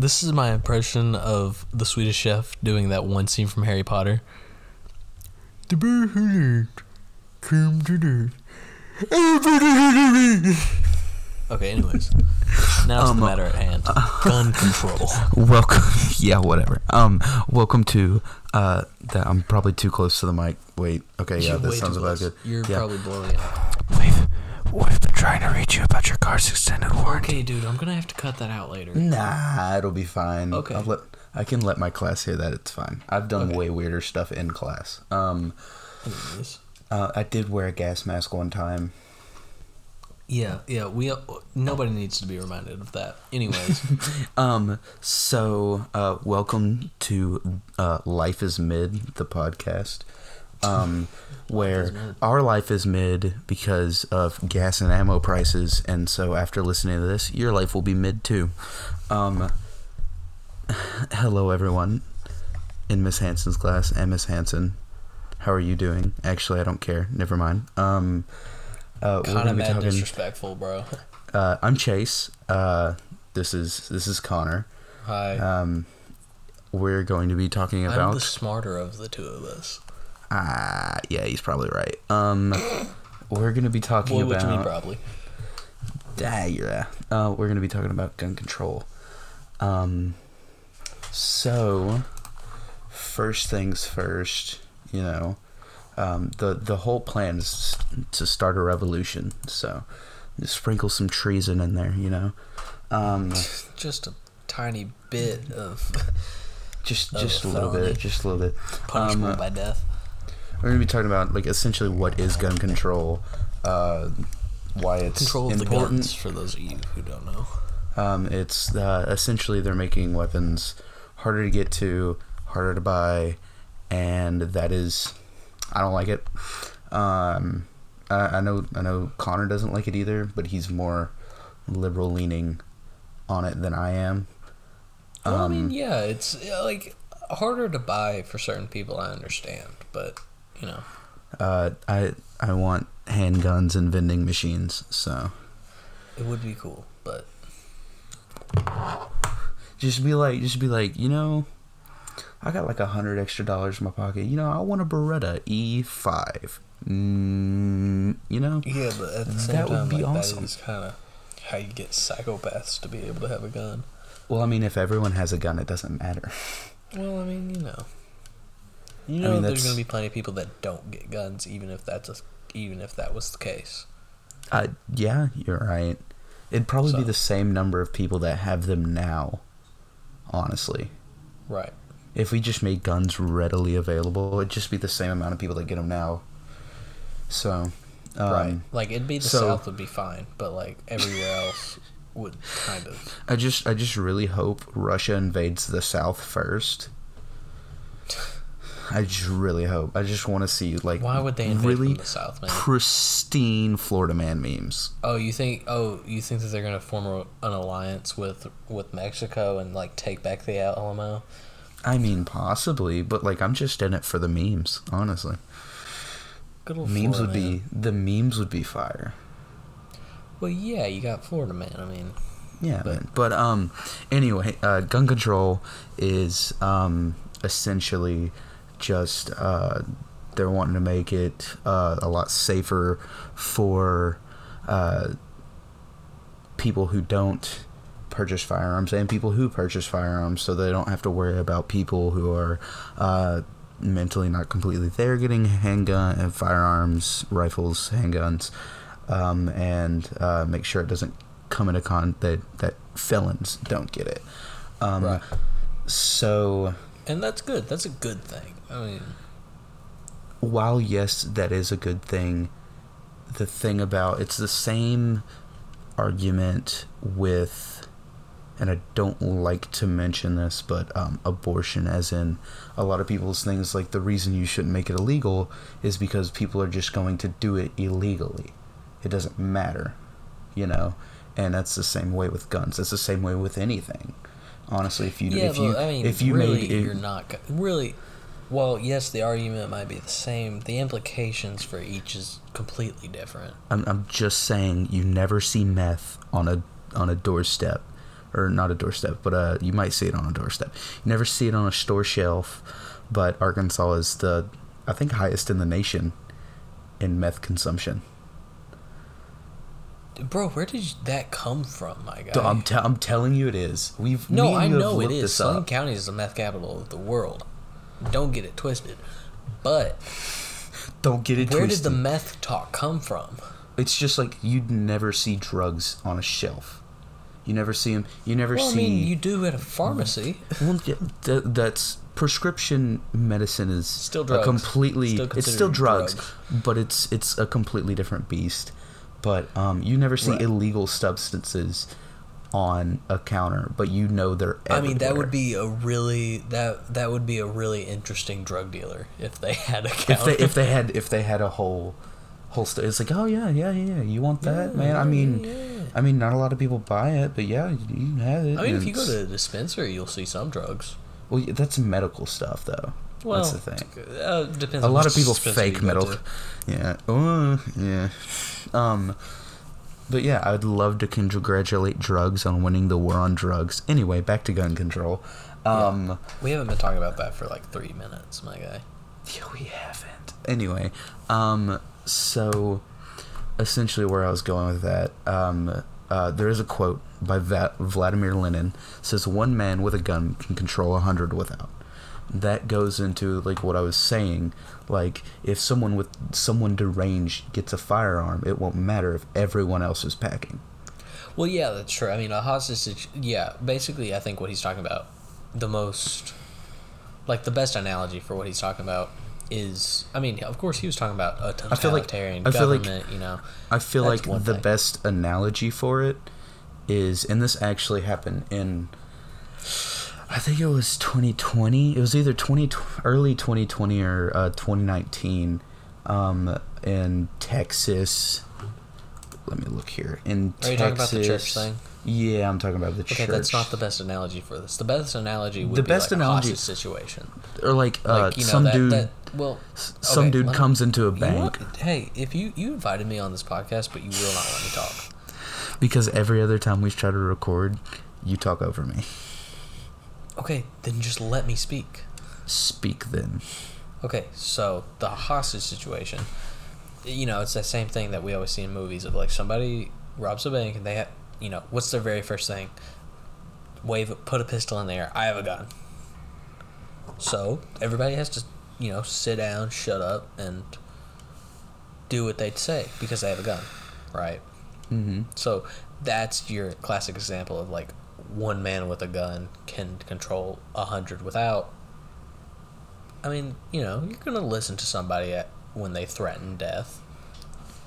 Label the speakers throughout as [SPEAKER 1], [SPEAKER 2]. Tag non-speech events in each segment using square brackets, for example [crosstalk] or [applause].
[SPEAKER 1] This is my impression of the Swedish Chef doing that one scene from Harry Potter. The bear who came to death. Okay, anyways. Now to
[SPEAKER 2] Um,
[SPEAKER 1] the matter at hand. Gun control. [laughs]
[SPEAKER 2] Welcome. [laughs] Yeah, whatever. Um, welcome to. Uh, that I'm probably too close to the mic. Wait. Okay. Yeah,
[SPEAKER 1] You're
[SPEAKER 2] this sounds about good.
[SPEAKER 1] You're
[SPEAKER 2] yeah.
[SPEAKER 1] probably blowing it.
[SPEAKER 2] We've we've been trying to reach you about your car's extended warranty.
[SPEAKER 1] Okay, dude, I'm gonna have to cut that out later.
[SPEAKER 2] Nah, it'll be fine.
[SPEAKER 1] Okay.
[SPEAKER 2] I'll let, I can let my class hear that. It's fine. I've done
[SPEAKER 1] Okay.
[SPEAKER 2] way weirder stuff in class. Um,
[SPEAKER 1] Anyways.
[SPEAKER 2] uh, I did wear a gas mask one time.
[SPEAKER 1] Yeah, yeah, we nobody needs to be reminded of that. Anyways, [laughs]
[SPEAKER 2] Um, so uh, welcome to uh, Life is Mid, the podcast. Um, [laughs] where our life is mid because of gas and ammo prices, and so after listening to this, your life will be mid too. Um, [sighs] hello, everyone in Miss Hanson's class and Miss Hanson. How are you doing? Actually, I don't care. Never mind. Um, uh,
[SPEAKER 1] kind of mad
[SPEAKER 2] talking.
[SPEAKER 1] disrespectful, bro.
[SPEAKER 2] Uh, I'm Chase. Uh, this is this is Connor.
[SPEAKER 1] Hi,
[SPEAKER 2] Um, we're going to be talking
[SPEAKER 1] I'm
[SPEAKER 2] about.
[SPEAKER 1] the smarter of the two of us.
[SPEAKER 2] Ah, yeah, he's probably right. Um, we're going to be talking
[SPEAKER 1] Well, you mean,
[SPEAKER 2] about.
[SPEAKER 1] probably?
[SPEAKER 2] Ah, yeah. Uh, we're going to be talking about gun control. Um, so first things first, you know, um, the the whole plan is to start a revolution. So sprinkle some treason in there, you know. Um,
[SPEAKER 1] Just a tiny bit of
[SPEAKER 2] just
[SPEAKER 1] Of
[SPEAKER 2] just
[SPEAKER 1] a
[SPEAKER 2] little bit, just a little bit.
[SPEAKER 1] punishment
[SPEAKER 2] Um,
[SPEAKER 1] by death.
[SPEAKER 2] We're gonna be talking about like essentially what is gun control, uh, why it's
[SPEAKER 1] Control of the
[SPEAKER 2] important.
[SPEAKER 1] guns, for those of you who don't know.
[SPEAKER 2] Um, it's uh, essentially they're making weapons harder to get to, harder to buy, and that is, I don't like it. Um, I, I know I know Connor doesn't like it either, but he's more liberal leaning on it than I am.
[SPEAKER 1] Well, I
[SPEAKER 2] Um,
[SPEAKER 1] mean, yeah, it's like harder to buy for certain people. I understand, but you know,
[SPEAKER 2] Uh, I I want handguns and vending machines, so
[SPEAKER 1] it would be cool. But
[SPEAKER 2] just be like, just be like, you know, I got like a hundred extra dollars in my pocket. You know, I want a Beretta E five. Mm, you know,
[SPEAKER 1] yeah, but at the same
[SPEAKER 2] That would
[SPEAKER 1] time,
[SPEAKER 2] be
[SPEAKER 1] like,
[SPEAKER 2] awesome.
[SPEAKER 1] that is kind of how you get psychopaths to be able to have a gun.
[SPEAKER 2] well, I mean, if everyone has a gun, it doesn't matter.
[SPEAKER 1] Well, I mean, you know, you
[SPEAKER 2] I
[SPEAKER 1] know,
[SPEAKER 2] mean,
[SPEAKER 1] there's going to be plenty of people that don't get guns, even if that's a, even if that was the case.
[SPEAKER 2] Uh, yeah, you're right. It'd probably be the same number of people that have them now. Honestly,
[SPEAKER 1] Right.
[SPEAKER 2] if we just made guns readily available, it'd just be the same amount of people that get them now. So, um,
[SPEAKER 1] right. Like it'd be the
[SPEAKER 2] so-
[SPEAKER 1] South would be fine, but like everywhere else would kind of.
[SPEAKER 2] I just I just really hope Russia invades the South first. I just really hope. I just want to see like
[SPEAKER 1] Why would they invade
[SPEAKER 2] really
[SPEAKER 1] the South, man?
[SPEAKER 2] pristine Florida man memes.
[SPEAKER 1] Oh, you think? Oh, you think that they're gonna form a, an alliance with with Mexico and like take back the Alamo?
[SPEAKER 2] I mean, possibly, but like I'm just in it for the memes. Honestly,
[SPEAKER 1] Good old
[SPEAKER 2] memes
[SPEAKER 1] Florida
[SPEAKER 2] would
[SPEAKER 1] man.
[SPEAKER 2] be the memes would be fire.
[SPEAKER 1] Well, yeah, you got Florida man. I mean,
[SPEAKER 2] Yeah,
[SPEAKER 1] But-
[SPEAKER 2] man. But um, anyway, uh, gun control is um essentially just uh they're wanting to make it uh, a lot safer for uh people who don't purchase firearms and people who purchase firearms, so they don't have to worry about people who are uh mentally not completely there getting handgun and firearms, rifles, handguns, um, and uh, make sure it doesn't come into con that that felons don't get it. Um,
[SPEAKER 1] Right.
[SPEAKER 2] So
[SPEAKER 1] and that's good. That's a good thing. I mean,
[SPEAKER 2] while yes, that is a good thing, the thing about it's the same argument with, and I don't like to mention this, but um, abortion, as in a lot of people's things like the reason you shouldn't make it illegal is because people are just going to do it illegally. It doesn't matter, you know, and that's the same way with guns. It's the same way with anything. Honestly, if you
[SPEAKER 1] yeah,
[SPEAKER 2] if you
[SPEAKER 1] I mean,
[SPEAKER 2] if you
[SPEAKER 1] really,
[SPEAKER 2] made it,
[SPEAKER 1] you're not really. Well, yes, the argument might be the same. The implications for each is completely different.
[SPEAKER 2] I'm, I'm just saying you never see meth on a on a doorstep or not a doorstep, but uh, you might see it on a doorstep. You never see it on a store shelf, but Arkansas is the, I think, highest in the nation in meth consumption.
[SPEAKER 1] Bro, where did that come from, my guy?
[SPEAKER 2] I'm, te- I'm telling you, it is. We've
[SPEAKER 1] no, I know it is.
[SPEAKER 2] looked
[SPEAKER 1] is.
[SPEAKER 2] this
[SPEAKER 1] Sling. County is the meth capital of the world. Don't get it twisted. But
[SPEAKER 2] Don't get it
[SPEAKER 1] where
[SPEAKER 2] twisted.
[SPEAKER 1] did the meth talk come from?
[SPEAKER 2] It's just like you'd never see drugs on a shelf. You never see them. You never
[SPEAKER 1] Well, I
[SPEAKER 2] see.
[SPEAKER 1] mean, you do at a pharmacy.
[SPEAKER 2] Well, yeah, th- that's prescription medicine is
[SPEAKER 1] Still
[SPEAKER 2] a
[SPEAKER 1] drugs.
[SPEAKER 2] completely.
[SPEAKER 1] Still
[SPEAKER 2] it's still drugs,
[SPEAKER 1] drugs.
[SPEAKER 2] but it's it's a completely different beast. But um, you never see
[SPEAKER 1] Right.
[SPEAKER 2] illegal substances on a counter, but you know they're.
[SPEAKER 1] I mean, that would be a really that that would be a really interesting drug dealer if they had a
[SPEAKER 2] if
[SPEAKER 1] counter.
[SPEAKER 2] they if they had if they had a whole whole st- it's like oh yeah yeah yeah you want that man I mean
[SPEAKER 1] yeah.
[SPEAKER 2] I mean not a lot of people buy it but yeah you can have it
[SPEAKER 1] I mean, if you go to a dispensary, you'll see some drugs.
[SPEAKER 2] well that's medical stuff though
[SPEAKER 1] Well,
[SPEAKER 2] that's the thing
[SPEAKER 1] Uh, depends.
[SPEAKER 2] a lot of people fake medical yeah uh, yeah um but yeah I'd love to congratulate drugs on winning the war on drugs anyway back to gun control um
[SPEAKER 1] We haven't been talking about that for like three minutes, my guy.
[SPEAKER 2] Yeah, we haven't. Anyway, um, so essentially where I was going with that, um, uh, there is a quote by Va- Vladimir Lenin says one man with a gun can control a hundred without. That goes into like what I was saying. Like if someone with someone deranged gets a firearm, it won't matter if everyone else is packing.
[SPEAKER 1] Well, yeah, that's true. I mean, a hostage. Yeah, basically, I think what he's talking about, the most, like the best analogy for what he's talking about is, I mean, of course, he was talking about a
[SPEAKER 2] I feel like-
[SPEAKER 1] totalitarian
[SPEAKER 2] I feel like-
[SPEAKER 1] government. you know,
[SPEAKER 2] I feel like the
[SPEAKER 1] thing.
[SPEAKER 2] best analogy for it is, and this actually happened in, I think it was 2020. It was either 20 early 2020 or uh, 2019, um, in Texas. Let me look here. In
[SPEAKER 1] Are you
[SPEAKER 2] Texas,
[SPEAKER 1] talking about the church thing?
[SPEAKER 2] Yeah, I'm talking about the
[SPEAKER 1] Okay,
[SPEAKER 2] church.
[SPEAKER 1] Okay, that's not the best analogy for this. The best analogy would
[SPEAKER 2] The
[SPEAKER 1] be
[SPEAKER 2] best
[SPEAKER 1] like
[SPEAKER 2] analogy-
[SPEAKER 1] a hostage situation.
[SPEAKER 2] or like, uh,
[SPEAKER 1] Like you know
[SPEAKER 2] some
[SPEAKER 1] that,
[SPEAKER 2] dude.
[SPEAKER 1] that well,
[SPEAKER 2] some dude
[SPEAKER 1] me-
[SPEAKER 2] comes into a bank
[SPEAKER 1] want- hey, if you you invited me on this podcast, but you will not let me talk.
[SPEAKER 2] because every other time we try to record, you talk over me.
[SPEAKER 1] Okay, then just let me speak.
[SPEAKER 2] Speak then.
[SPEAKER 1] Okay, so the hostage situation, you know, it's that same thing that we always see in movies of like somebody robs a bank and they have, you know, what's their very first thing? Wave, put a pistol in the air. I have a gun. So everybody has to, you know, sit down, shut up, and do what they say because they have a gun, right?
[SPEAKER 2] Mm-hmm.
[SPEAKER 1] So that's your classic example of like one man with a gun can control a hundred without. I mean, you know, you're gonna listen to somebody at, when they threaten death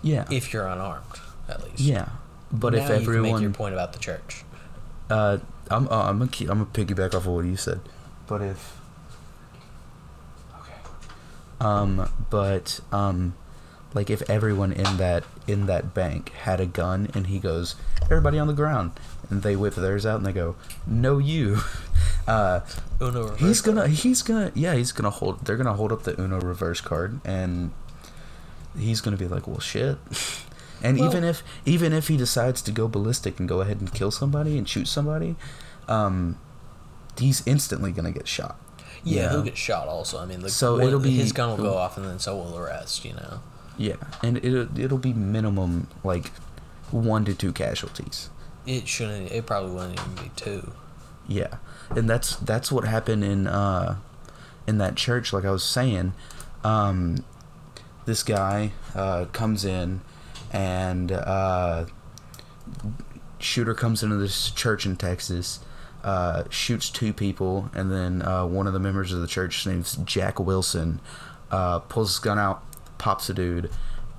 [SPEAKER 2] Yeah.
[SPEAKER 1] if you're unarmed, at least.
[SPEAKER 2] Yeah, but
[SPEAKER 1] now
[SPEAKER 2] if
[SPEAKER 1] everyone you make your point about the church.
[SPEAKER 2] uh, I'm uh, I'm gonna keep, I'm gonna piggyback off of what you said, but if, okay, um, but um, like if everyone in that in that bank had a gun and he goes, everybody on the ground, and they whip theirs out and they go, no you, [laughs] uh,
[SPEAKER 1] Uno reverse
[SPEAKER 2] he's gonna
[SPEAKER 1] card.
[SPEAKER 2] he's gonna yeah he's gonna hold they're gonna hold up the Uno reverse card and he's gonna be like well shit [laughs] and
[SPEAKER 1] Well-
[SPEAKER 2] even if even if he decides to go ballistic and go ahead and kill somebody and shoot somebody um he's instantly gonna get shot
[SPEAKER 1] Yeah,
[SPEAKER 2] you
[SPEAKER 1] he'll get shot also. I mean, the,
[SPEAKER 2] So
[SPEAKER 1] one-
[SPEAKER 2] it'll be-
[SPEAKER 1] his gun will go off, and then so will the rest. You know.
[SPEAKER 2] yeah and it it'll be minimum like one to two casualties
[SPEAKER 1] It shouldn't. It probably wouldn't even be two.
[SPEAKER 2] Yeah, and that's that's what happened in uh, in that church. Like I was saying, um, this guy uh, comes in, and uh, shooter comes into this church in Texas, uh, shoots two people, and then uh, one of the members of the church, his name's Jack Wilson, uh, pulls his gun out, pops a dude,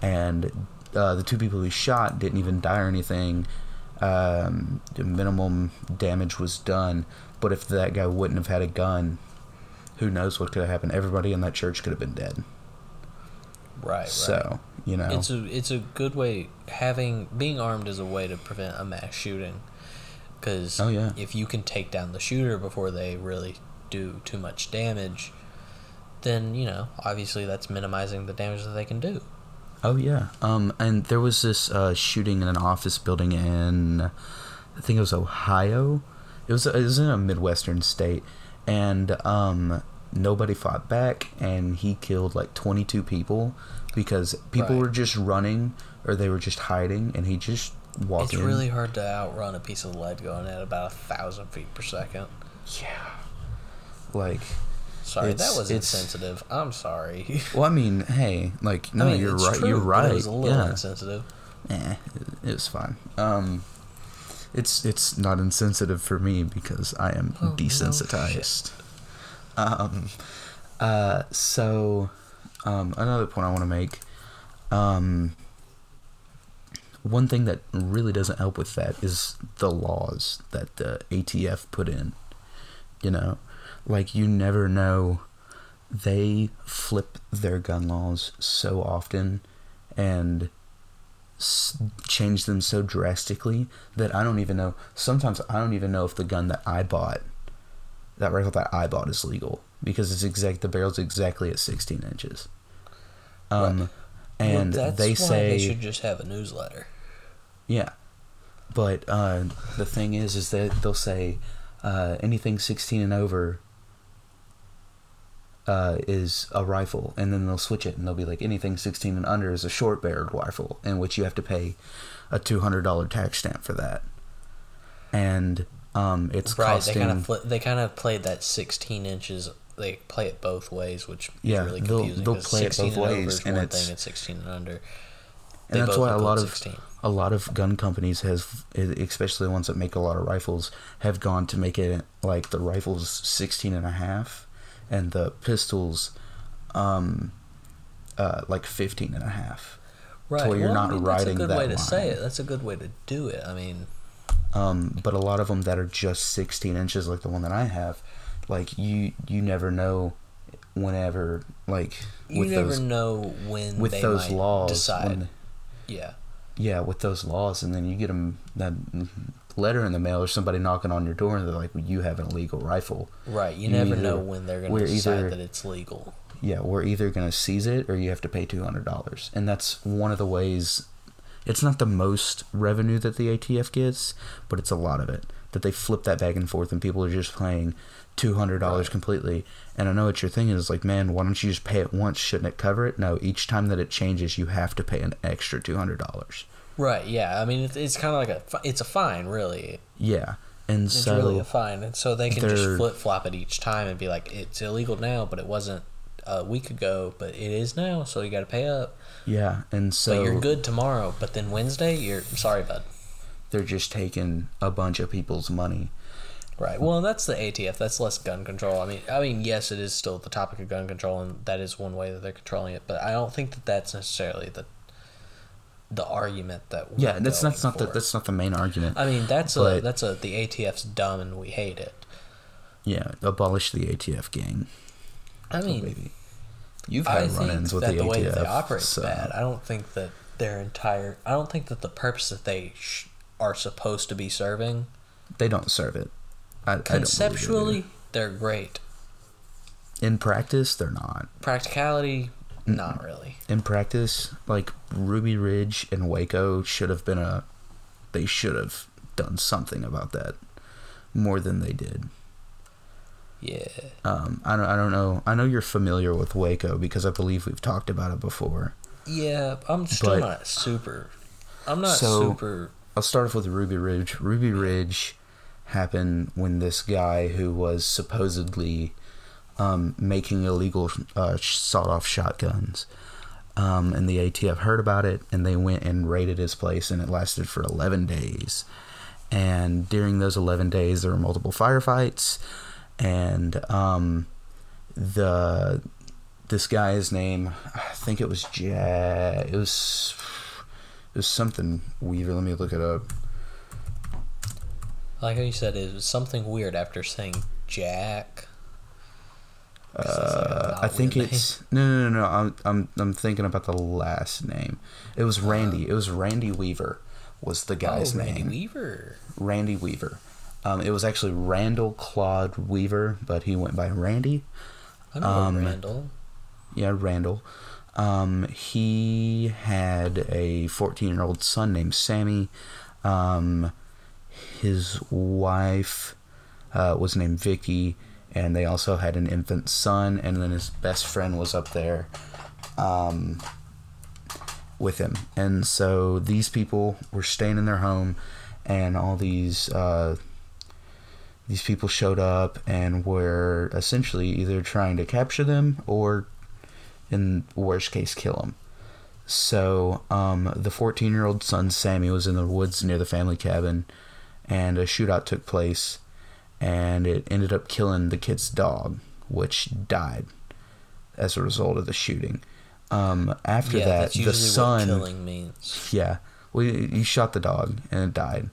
[SPEAKER 2] and uh, the two people he shot didn't even die or anything. Um, the minimum damage was done, but if that guy wouldn't have had a gun, who knows what could have happened? Everybody in that church could have been dead.
[SPEAKER 1] Right. right.
[SPEAKER 2] So you know,
[SPEAKER 1] It's a it's a good way having being armed is a way to prevent a mass shooting. Because
[SPEAKER 2] Oh, yeah.
[SPEAKER 1] if you can take down the shooter before they really do too much damage, then you know obviously that's minimizing the damage that they can do.
[SPEAKER 2] Oh yeah. Um, and there was this uh, shooting in an office building in, I think it was Ohio, It was it was in a midwestern state, and um, nobody fought back, and he killed like 22 people because people
[SPEAKER 1] Right.
[SPEAKER 2] were just running or they were just hiding, and he just walked
[SPEAKER 1] It's
[SPEAKER 2] in.
[SPEAKER 1] really hard to outrun a piece of lead going at about a thousand feet per second.
[SPEAKER 2] yeah, like.
[SPEAKER 1] Sorry,
[SPEAKER 2] It's-
[SPEAKER 1] that was insensitive. I'm sorry. [laughs]
[SPEAKER 2] Well, I mean, hey, like, no,
[SPEAKER 1] I mean,
[SPEAKER 2] you're right.
[SPEAKER 1] true,
[SPEAKER 2] you're right.
[SPEAKER 1] It was a little
[SPEAKER 2] yeah.
[SPEAKER 1] insensitive.
[SPEAKER 2] Eh, it, it was fine. Um, it's it's not insensitive for me because I am
[SPEAKER 1] Oh, no
[SPEAKER 2] desensitized. um, uh, so, um, another point I want to make. Um, one thing that really doesn't help with that is the laws that the ATF put in. You know, like you never know. They flip their gun laws so often, and s- change them so drastically that I don't even know. Sometimes I don't even know if the gun that I bought, that rifle that I bought, is legal because it's exact. The barrel's exactly at 16 inches. Um,
[SPEAKER 1] Well,
[SPEAKER 2] and
[SPEAKER 1] that's
[SPEAKER 2] they
[SPEAKER 1] why
[SPEAKER 2] say
[SPEAKER 1] they should just have a newsletter.
[SPEAKER 2] yeah, but uh, the thing is, is that they'll say uh, anything 16 and over uh, is a rifle, and then they'll switch it, and they'll be like anything 16 and under is a short barreled rifle, in which you have to pay a $200 tax stamp for that, and um, it's
[SPEAKER 1] right?
[SPEAKER 2] costing.
[SPEAKER 1] They kind of fli they kind of played that 16 inches. They play it both ways, which
[SPEAKER 2] Yeah,
[SPEAKER 1] is really
[SPEAKER 2] they'll- they'll
[SPEAKER 1] 'cause
[SPEAKER 2] play it
[SPEAKER 1] 16
[SPEAKER 2] both
[SPEAKER 1] and
[SPEAKER 2] ways, and
[SPEAKER 1] one
[SPEAKER 2] it's-
[SPEAKER 1] thing, and 16 and under.
[SPEAKER 2] and that's why a lot of
[SPEAKER 1] 16.
[SPEAKER 2] a lot of gun companies have, especially the ones that make a lot of rifles, have gone to make it like the rifles 16 and a half, and the pistols, um, uh, like 15 and a half.
[SPEAKER 1] Right.
[SPEAKER 2] where you're
[SPEAKER 1] well,
[SPEAKER 2] not
[SPEAKER 1] I mean,
[SPEAKER 2] riding
[SPEAKER 1] That's a good
[SPEAKER 2] that
[SPEAKER 1] way to say it. That's a good way to do it. I mean,
[SPEAKER 2] Um, but a lot of them that are just 16 inches, like the one that I have, like you you never know whenever like
[SPEAKER 1] you
[SPEAKER 2] with
[SPEAKER 1] never
[SPEAKER 2] those
[SPEAKER 1] know when
[SPEAKER 2] with
[SPEAKER 1] they
[SPEAKER 2] those laws
[SPEAKER 1] decide.
[SPEAKER 2] when-
[SPEAKER 1] yeah.
[SPEAKER 2] yeah with those laws and then you get them that letter in the mail or somebody knocking on your door and they're like well, you have an illegal rifle
[SPEAKER 1] Right. You,
[SPEAKER 2] You
[SPEAKER 1] never
[SPEAKER 2] either-
[SPEAKER 1] know when they're going to decide
[SPEAKER 2] either-
[SPEAKER 1] that it's legal.
[SPEAKER 2] yeah we're either going to seize it or you have to pay $200 and that's one of the ways it's not the most revenue that the atf gets but it's a lot of it that they flip that back and forth and people are just paying $200 completely and i know what your thing is like man why don't you just pay it once shouldn't it cover it no each time that it changes you have to pay an extra $200
[SPEAKER 1] Right. Yeah. I mean, it's, it's kind of like a it's a fine, really.
[SPEAKER 2] yeah and
[SPEAKER 1] It's
[SPEAKER 2] so
[SPEAKER 1] really a fine, and so they can just flip flop it each time and be like, it's illegal now, but it wasn't a week ago, but it is now, so you got to pay up.
[SPEAKER 2] yeah and so
[SPEAKER 1] but you're good tomorrow, but then Wednesday, you're sorry, bud.
[SPEAKER 2] they're just taking a bunch of people's money
[SPEAKER 1] Right. Well, that's the ATF. That's less gun control. I mean, I mean, yes, it is still the topic of gun control, and that is one way that they're controlling it. But I don't think that that's necessarily the the argument that. We're
[SPEAKER 2] yeah that's that's not the that's not the main argument
[SPEAKER 1] I mean, that's a that's a the ATF's dumb and we hate it.
[SPEAKER 2] yeah abolish the atf gang
[SPEAKER 1] I
[SPEAKER 2] Oh,
[SPEAKER 1] mean,
[SPEAKER 2] baby. You've
[SPEAKER 1] I
[SPEAKER 2] had
[SPEAKER 1] think
[SPEAKER 2] run-ins with the,
[SPEAKER 1] the,
[SPEAKER 2] ATF.
[SPEAKER 1] way that they operate
[SPEAKER 2] so-
[SPEAKER 1] bad. I don't think that their entire. I don't think that the purpose that they sh- are supposed to be serving
[SPEAKER 2] They don't serve it. I, I
[SPEAKER 1] conceptually, they're great.
[SPEAKER 2] in practice, they're not.
[SPEAKER 1] Practicality, not really.
[SPEAKER 2] In practice, like Ruby Ridge and Waco should have been a. They should have done something about that more than they did.
[SPEAKER 1] Yeah.
[SPEAKER 2] Um, I don't. I don't know. I know you're familiar with Waco because I believe we've talked about it before.
[SPEAKER 1] Yeah, I'm still
[SPEAKER 2] But-
[SPEAKER 1] not super. I'm not
[SPEAKER 2] So-
[SPEAKER 1] super.
[SPEAKER 2] I'll start off with Ruby Ridge. Ruby Ridge happened when this guy who was supposedly um, making illegal uh, sawed-off shotguns, um, and the ATF heard about it, and they went and raided his place, and it lasted for 11 days. And during those 11 days, there were multiple firefights, and um, the this guy's name, I think it was Ja. It was it was something Weaver. Let me look it up.
[SPEAKER 1] Like you said, it was something weird after saying Jack.
[SPEAKER 2] Uh, I think
[SPEAKER 1] weird name.
[SPEAKER 2] it's [laughs] no, no, no, no. I'm, I'm, I'm thinking about the last name. It was Randy. It was Randy Weaver. Was the guy's
[SPEAKER 1] oh, Randy
[SPEAKER 2] name?
[SPEAKER 1] Weaver.
[SPEAKER 2] Randy Weaver. Um, it was actually Randall Claude Weaver, but he went by Randy.
[SPEAKER 1] I know
[SPEAKER 2] Um,
[SPEAKER 1] Randall.
[SPEAKER 2] Yeah, Randall. Um, he had a 14 year old son named Sammy. Um, his wife uh, was named Vicki, and they also had an infant son, and then his best friend was up there um, with him. And so these people were staying in their home, and all these uh, these people showed up and were essentially either trying to capture them or, in worst case, kill them. So um, the 14 year old son Sammy was in the woods near the family cabin, and a shootout took place, and it ended up killing the kid's dog, which died as a result of the shooting. Um, after
[SPEAKER 1] yeah,
[SPEAKER 2] that, the son,
[SPEAKER 1] what killing means.
[SPEAKER 2] yeah, well, he shot the dog and it died.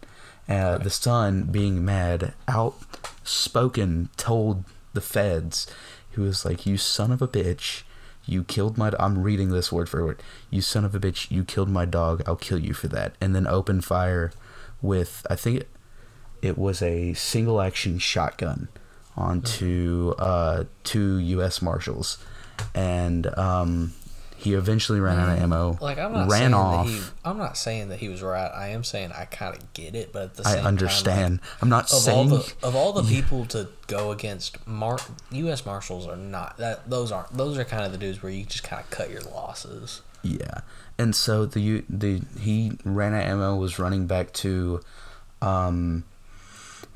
[SPEAKER 2] Uh, The son, being mad, outspoken, told the feds, he was like, "You son of a bitch." You killed my. I'm reading this word for word. You son of a bitch! You killed my dog. I'll kill you for that. And then opened fire with I think it, was a single action shotgun onto uh, two U.S. Marshals, and um, he eventually ran out of ammo.
[SPEAKER 1] Like I'm not
[SPEAKER 2] ran
[SPEAKER 1] saying
[SPEAKER 2] off.
[SPEAKER 1] that he. I'm not saying that he was right. I am saying I kind of get it, but at the
[SPEAKER 2] I
[SPEAKER 1] same time,
[SPEAKER 2] understand.
[SPEAKER 1] like,
[SPEAKER 2] I'm not
[SPEAKER 1] of all
[SPEAKER 2] saying
[SPEAKER 1] the of all the people to go against, Mar- U.S. Marshals are not that. Those aren't. Those are kind of the dudes where you just kind of cut your losses.
[SPEAKER 2] Yeah, and so the the he ran out of ammo, was running back to, um,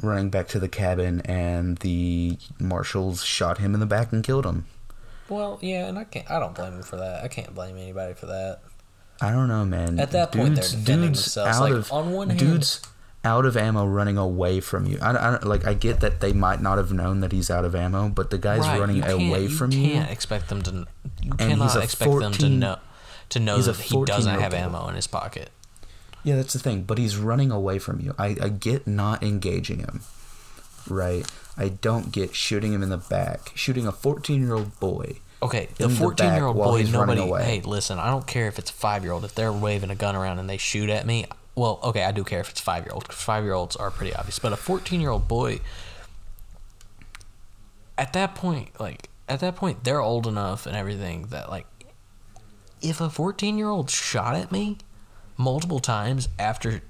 [SPEAKER 2] running back to the cabin, and the marshals shot him in the back and killed him.
[SPEAKER 1] Well, yeah, and I can't. I don't blame him for that. I can't blame anybody for that.
[SPEAKER 2] I don't know, man.
[SPEAKER 1] At that point, they're defending themselves.
[SPEAKER 2] out
[SPEAKER 1] Like,
[SPEAKER 2] of
[SPEAKER 1] on one hand-
[SPEAKER 2] dudes out of ammo running away from you. I, I like. I get that they might not have known that he's out of ammo, but the guy's
[SPEAKER 1] Right,
[SPEAKER 2] running
[SPEAKER 1] you
[SPEAKER 2] away from you.
[SPEAKER 1] You can't expect them to. You
[SPEAKER 2] And
[SPEAKER 1] cannot expect them to know to know that he doesn't have ammo in his pocket.
[SPEAKER 2] Yeah, that's the thing. But he's running away from you. I, I get not engaging him, right? I don't get shooting him in the back. Shooting a 14 year old boy.
[SPEAKER 1] Okay, the fourteen year old boy. Nobody.
[SPEAKER 2] away.
[SPEAKER 1] Hey, listen. I don't care if it's a five year old. If they're waving a gun around and they shoot at me, well, okay, I do care if it's five year old. Five year olds are pretty obvious, but a fourteen year old boy. At that point, like at that point, they're old enough and everything that like, if a fourteen year old shot at me multiple times after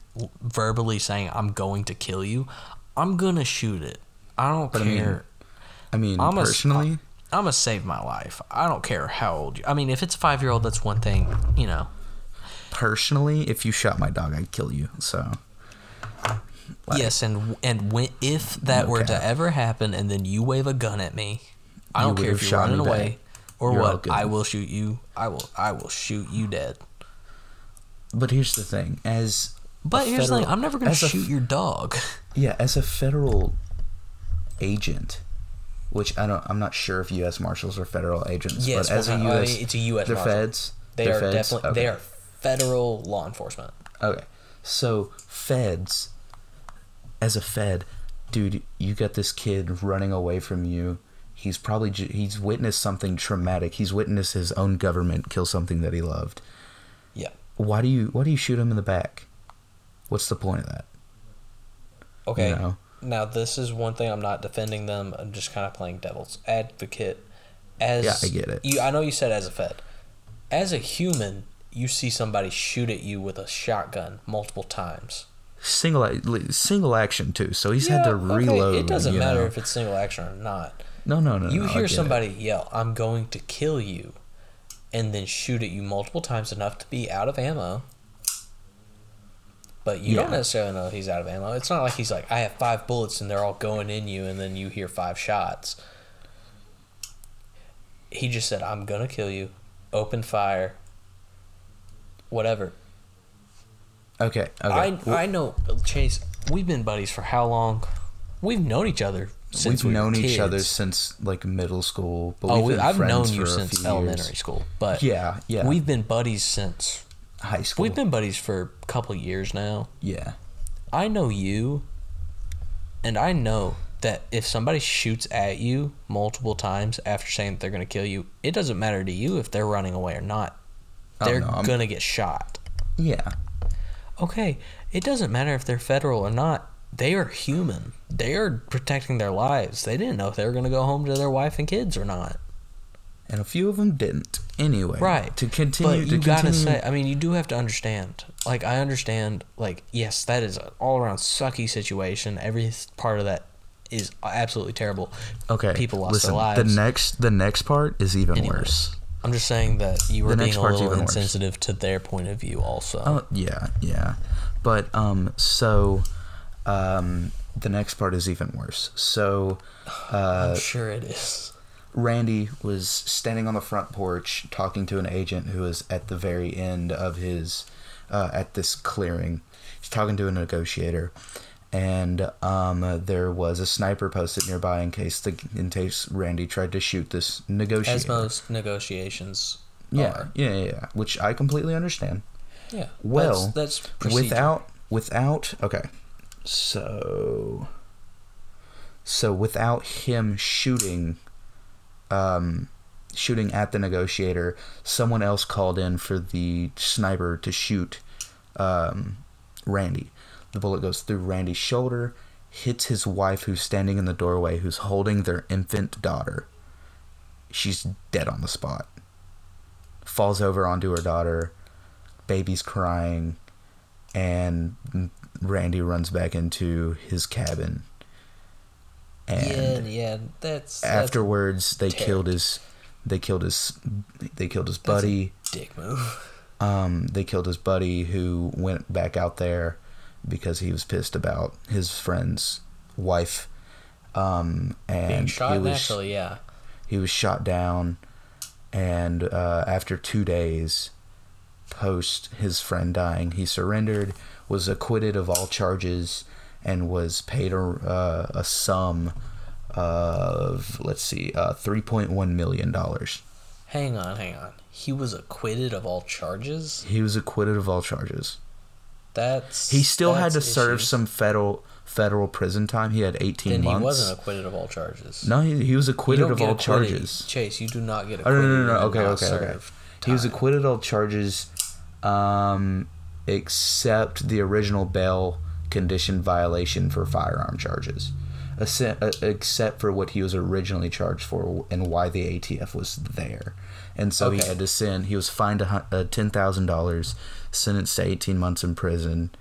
[SPEAKER 1] verbally saying I'm going to kill you, I'm gonna shoot it. I don't
[SPEAKER 2] But I mean,
[SPEAKER 1] care.
[SPEAKER 2] I mean,
[SPEAKER 1] I'm a-
[SPEAKER 2] personally,
[SPEAKER 1] I'm gonna save my life. I don't care how old you. I mean, if it's a five year old, that's one thing. You know.
[SPEAKER 2] personally, if you shot my dog, I'd kill you. So, Like-
[SPEAKER 1] yes, and and when if that
[SPEAKER 2] No
[SPEAKER 1] were to ever happen, and then you wave a gun at me, I
[SPEAKER 2] You
[SPEAKER 1] don't care if you're running away
[SPEAKER 2] back.
[SPEAKER 1] or
[SPEAKER 2] You're
[SPEAKER 1] what. I will shoot you. I will. I will shoot you dead.
[SPEAKER 2] But here's the thing: as
[SPEAKER 1] But
[SPEAKER 2] a
[SPEAKER 1] here's the thing: I'm never gonna
[SPEAKER 2] as a
[SPEAKER 1] shoot your dog. [laughs]
[SPEAKER 2] Yeah, as a federal agent, which I don't, I'm not sure if U.S. Marshals are federal agents,
[SPEAKER 1] Yes,
[SPEAKER 2] but as a
[SPEAKER 1] 100
[SPEAKER 2] U.S.
[SPEAKER 1] uh, it's a U.S.
[SPEAKER 2] They're
[SPEAKER 1] Marshal.
[SPEAKER 2] feds.
[SPEAKER 1] They
[SPEAKER 2] They're
[SPEAKER 1] are
[SPEAKER 2] feds?
[SPEAKER 1] definitely
[SPEAKER 2] Okay.
[SPEAKER 1] they are federal law enforcement.
[SPEAKER 2] Okay. So, feds, as a fed, dude, you got this kid running away from you. He's probably, he's witnessed something traumatic. He's witnessed his own government kill something that he loved.
[SPEAKER 1] Yeah.
[SPEAKER 2] Why do you, why do you shoot him in the back? What's the point of that?
[SPEAKER 1] Okay.
[SPEAKER 2] You know?
[SPEAKER 1] Now this is one thing I'm not defending them. I'm just kind of playing devil's advocate. As
[SPEAKER 2] Yeah, I get it.
[SPEAKER 1] You, I know you said as a Fed. As a human, you see somebody shoot at you with a shotgun multiple times.
[SPEAKER 2] Single, single action too. So he's had to
[SPEAKER 1] okay,
[SPEAKER 2] reload.
[SPEAKER 1] It doesn't matter
[SPEAKER 2] know?
[SPEAKER 1] if it's single action or not.
[SPEAKER 2] No, no, no.
[SPEAKER 1] you
[SPEAKER 2] no,
[SPEAKER 1] hear
[SPEAKER 2] get it.
[SPEAKER 1] somebody yell, "I'm going to kill you," and then shoot at you multiple times enough to be out of ammo. But you don't necessarily know he's out of ammo. It's not like he's like, "I have five bullets and they're all going in you," and then you hear five shots. He just said, "I'm gonna kill you." Open fire. Whatever.
[SPEAKER 2] Okay. Okay.
[SPEAKER 1] I I know Chase. We've been buddies for how long? We've known each other since
[SPEAKER 2] we've
[SPEAKER 1] we
[SPEAKER 2] known each other since like middle school. But
[SPEAKER 1] Oh,
[SPEAKER 2] we've been
[SPEAKER 1] I've known you since elementary
[SPEAKER 2] years.
[SPEAKER 1] school, but
[SPEAKER 2] Yeah, yeah.
[SPEAKER 1] we've been buddies since
[SPEAKER 2] high school.
[SPEAKER 1] we've been buddies for a couple years now.
[SPEAKER 2] Yeah.
[SPEAKER 1] I know you, and I know that if somebody shoots at you multiple times after saying that they're going to kill you, it doesn't matter to you if they're running away or not.
[SPEAKER 2] Oh,
[SPEAKER 1] They're
[SPEAKER 2] no,
[SPEAKER 1] going to get shot.
[SPEAKER 2] Yeah.
[SPEAKER 1] Okay, it doesn't matter if they're federal or not. They are human. They are protecting their lives. They didn't know if they were going to go home to their wife and kids or not.
[SPEAKER 2] And a few of them didn't. Anyway.
[SPEAKER 1] Right.
[SPEAKER 2] To continue.
[SPEAKER 1] But
[SPEAKER 2] to
[SPEAKER 1] you gotta say, I mean, you do have to understand. Like, I understand. Like, yes, that is an all-around sucky situation. Every part of that is absolutely terrible.
[SPEAKER 2] Okay.
[SPEAKER 1] People lost
[SPEAKER 2] listen,
[SPEAKER 1] their lives.
[SPEAKER 2] The next the next part is even
[SPEAKER 1] Anyway.
[SPEAKER 2] worse.
[SPEAKER 1] I'm just saying that you were being a little
[SPEAKER 2] even worse.
[SPEAKER 1] insensitive to their point of view, also.
[SPEAKER 2] Oh yeah, yeah. But um so um the next part is even worse. So [sighs] uh
[SPEAKER 1] I'm sure it is.
[SPEAKER 2] Randy was standing on the front porch talking to an agent who was at the very end of his uh, at this clearing. He's talking to a negotiator, and um, there was a sniper posted nearby in case the in case Randy tried to shoot this negotiator.
[SPEAKER 1] As most negotiations
[SPEAKER 2] yeah,
[SPEAKER 1] are.
[SPEAKER 2] yeah, yeah, yeah, which I completely understand.
[SPEAKER 1] Yeah.
[SPEAKER 2] Well,
[SPEAKER 1] that's, that's
[SPEAKER 2] without without okay, so so without him shooting, um, shooting at the negotiator, someone else called in for the sniper to shoot, um, Randy. The bullet goes through Randy's shoulder, hits his wife, who's standing in the doorway, who's holding their infant daughter. She's dead on the spot. Falls over onto her daughter. Baby's crying, and Randy runs back into his cabin. And
[SPEAKER 1] yeah, that's, that's
[SPEAKER 2] afterwards, they
[SPEAKER 1] terrible.
[SPEAKER 2] killed his. They killed his. They killed his
[SPEAKER 1] That's
[SPEAKER 2] buddy.
[SPEAKER 1] dick move. [laughs]
[SPEAKER 2] Um, they killed his buddy who went back out there because he was pissed about his friend's wife. Um, and
[SPEAKER 1] Being
[SPEAKER 2] he was
[SPEAKER 1] naturally, yeah.
[SPEAKER 2] he was shot down, and uh, after two days, post his friend dying, he surrendered, was acquitted of all charges, and was paid a, uh, a sum of let's see, uh, three point one million dollars.
[SPEAKER 1] Hang on, hang on. He was acquitted of all charges.
[SPEAKER 2] He was acquitted of all charges.
[SPEAKER 1] That's
[SPEAKER 2] He still had to serve
[SPEAKER 1] issues.
[SPEAKER 2] some federal federal prison time. He had eighteen
[SPEAKER 1] Then
[SPEAKER 2] months.
[SPEAKER 1] he wasn't acquitted of all charges.
[SPEAKER 2] no, he, he was acquitted of all
[SPEAKER 1] acquitted.
[SPEAKER 2] charges.
[SPEAKER 1] Chase, you do not get
[SPEAKER 2] Oh no no no, no. okay okay okay. He was acquitted of all charges, um, except the original bail condition violation for firearm charges, Except- uh, for what he was originally charged for and why the ATF was there, and so he had to send. He was fined a, uh, ten thousand dollars, sentenced to eighteen months in prison,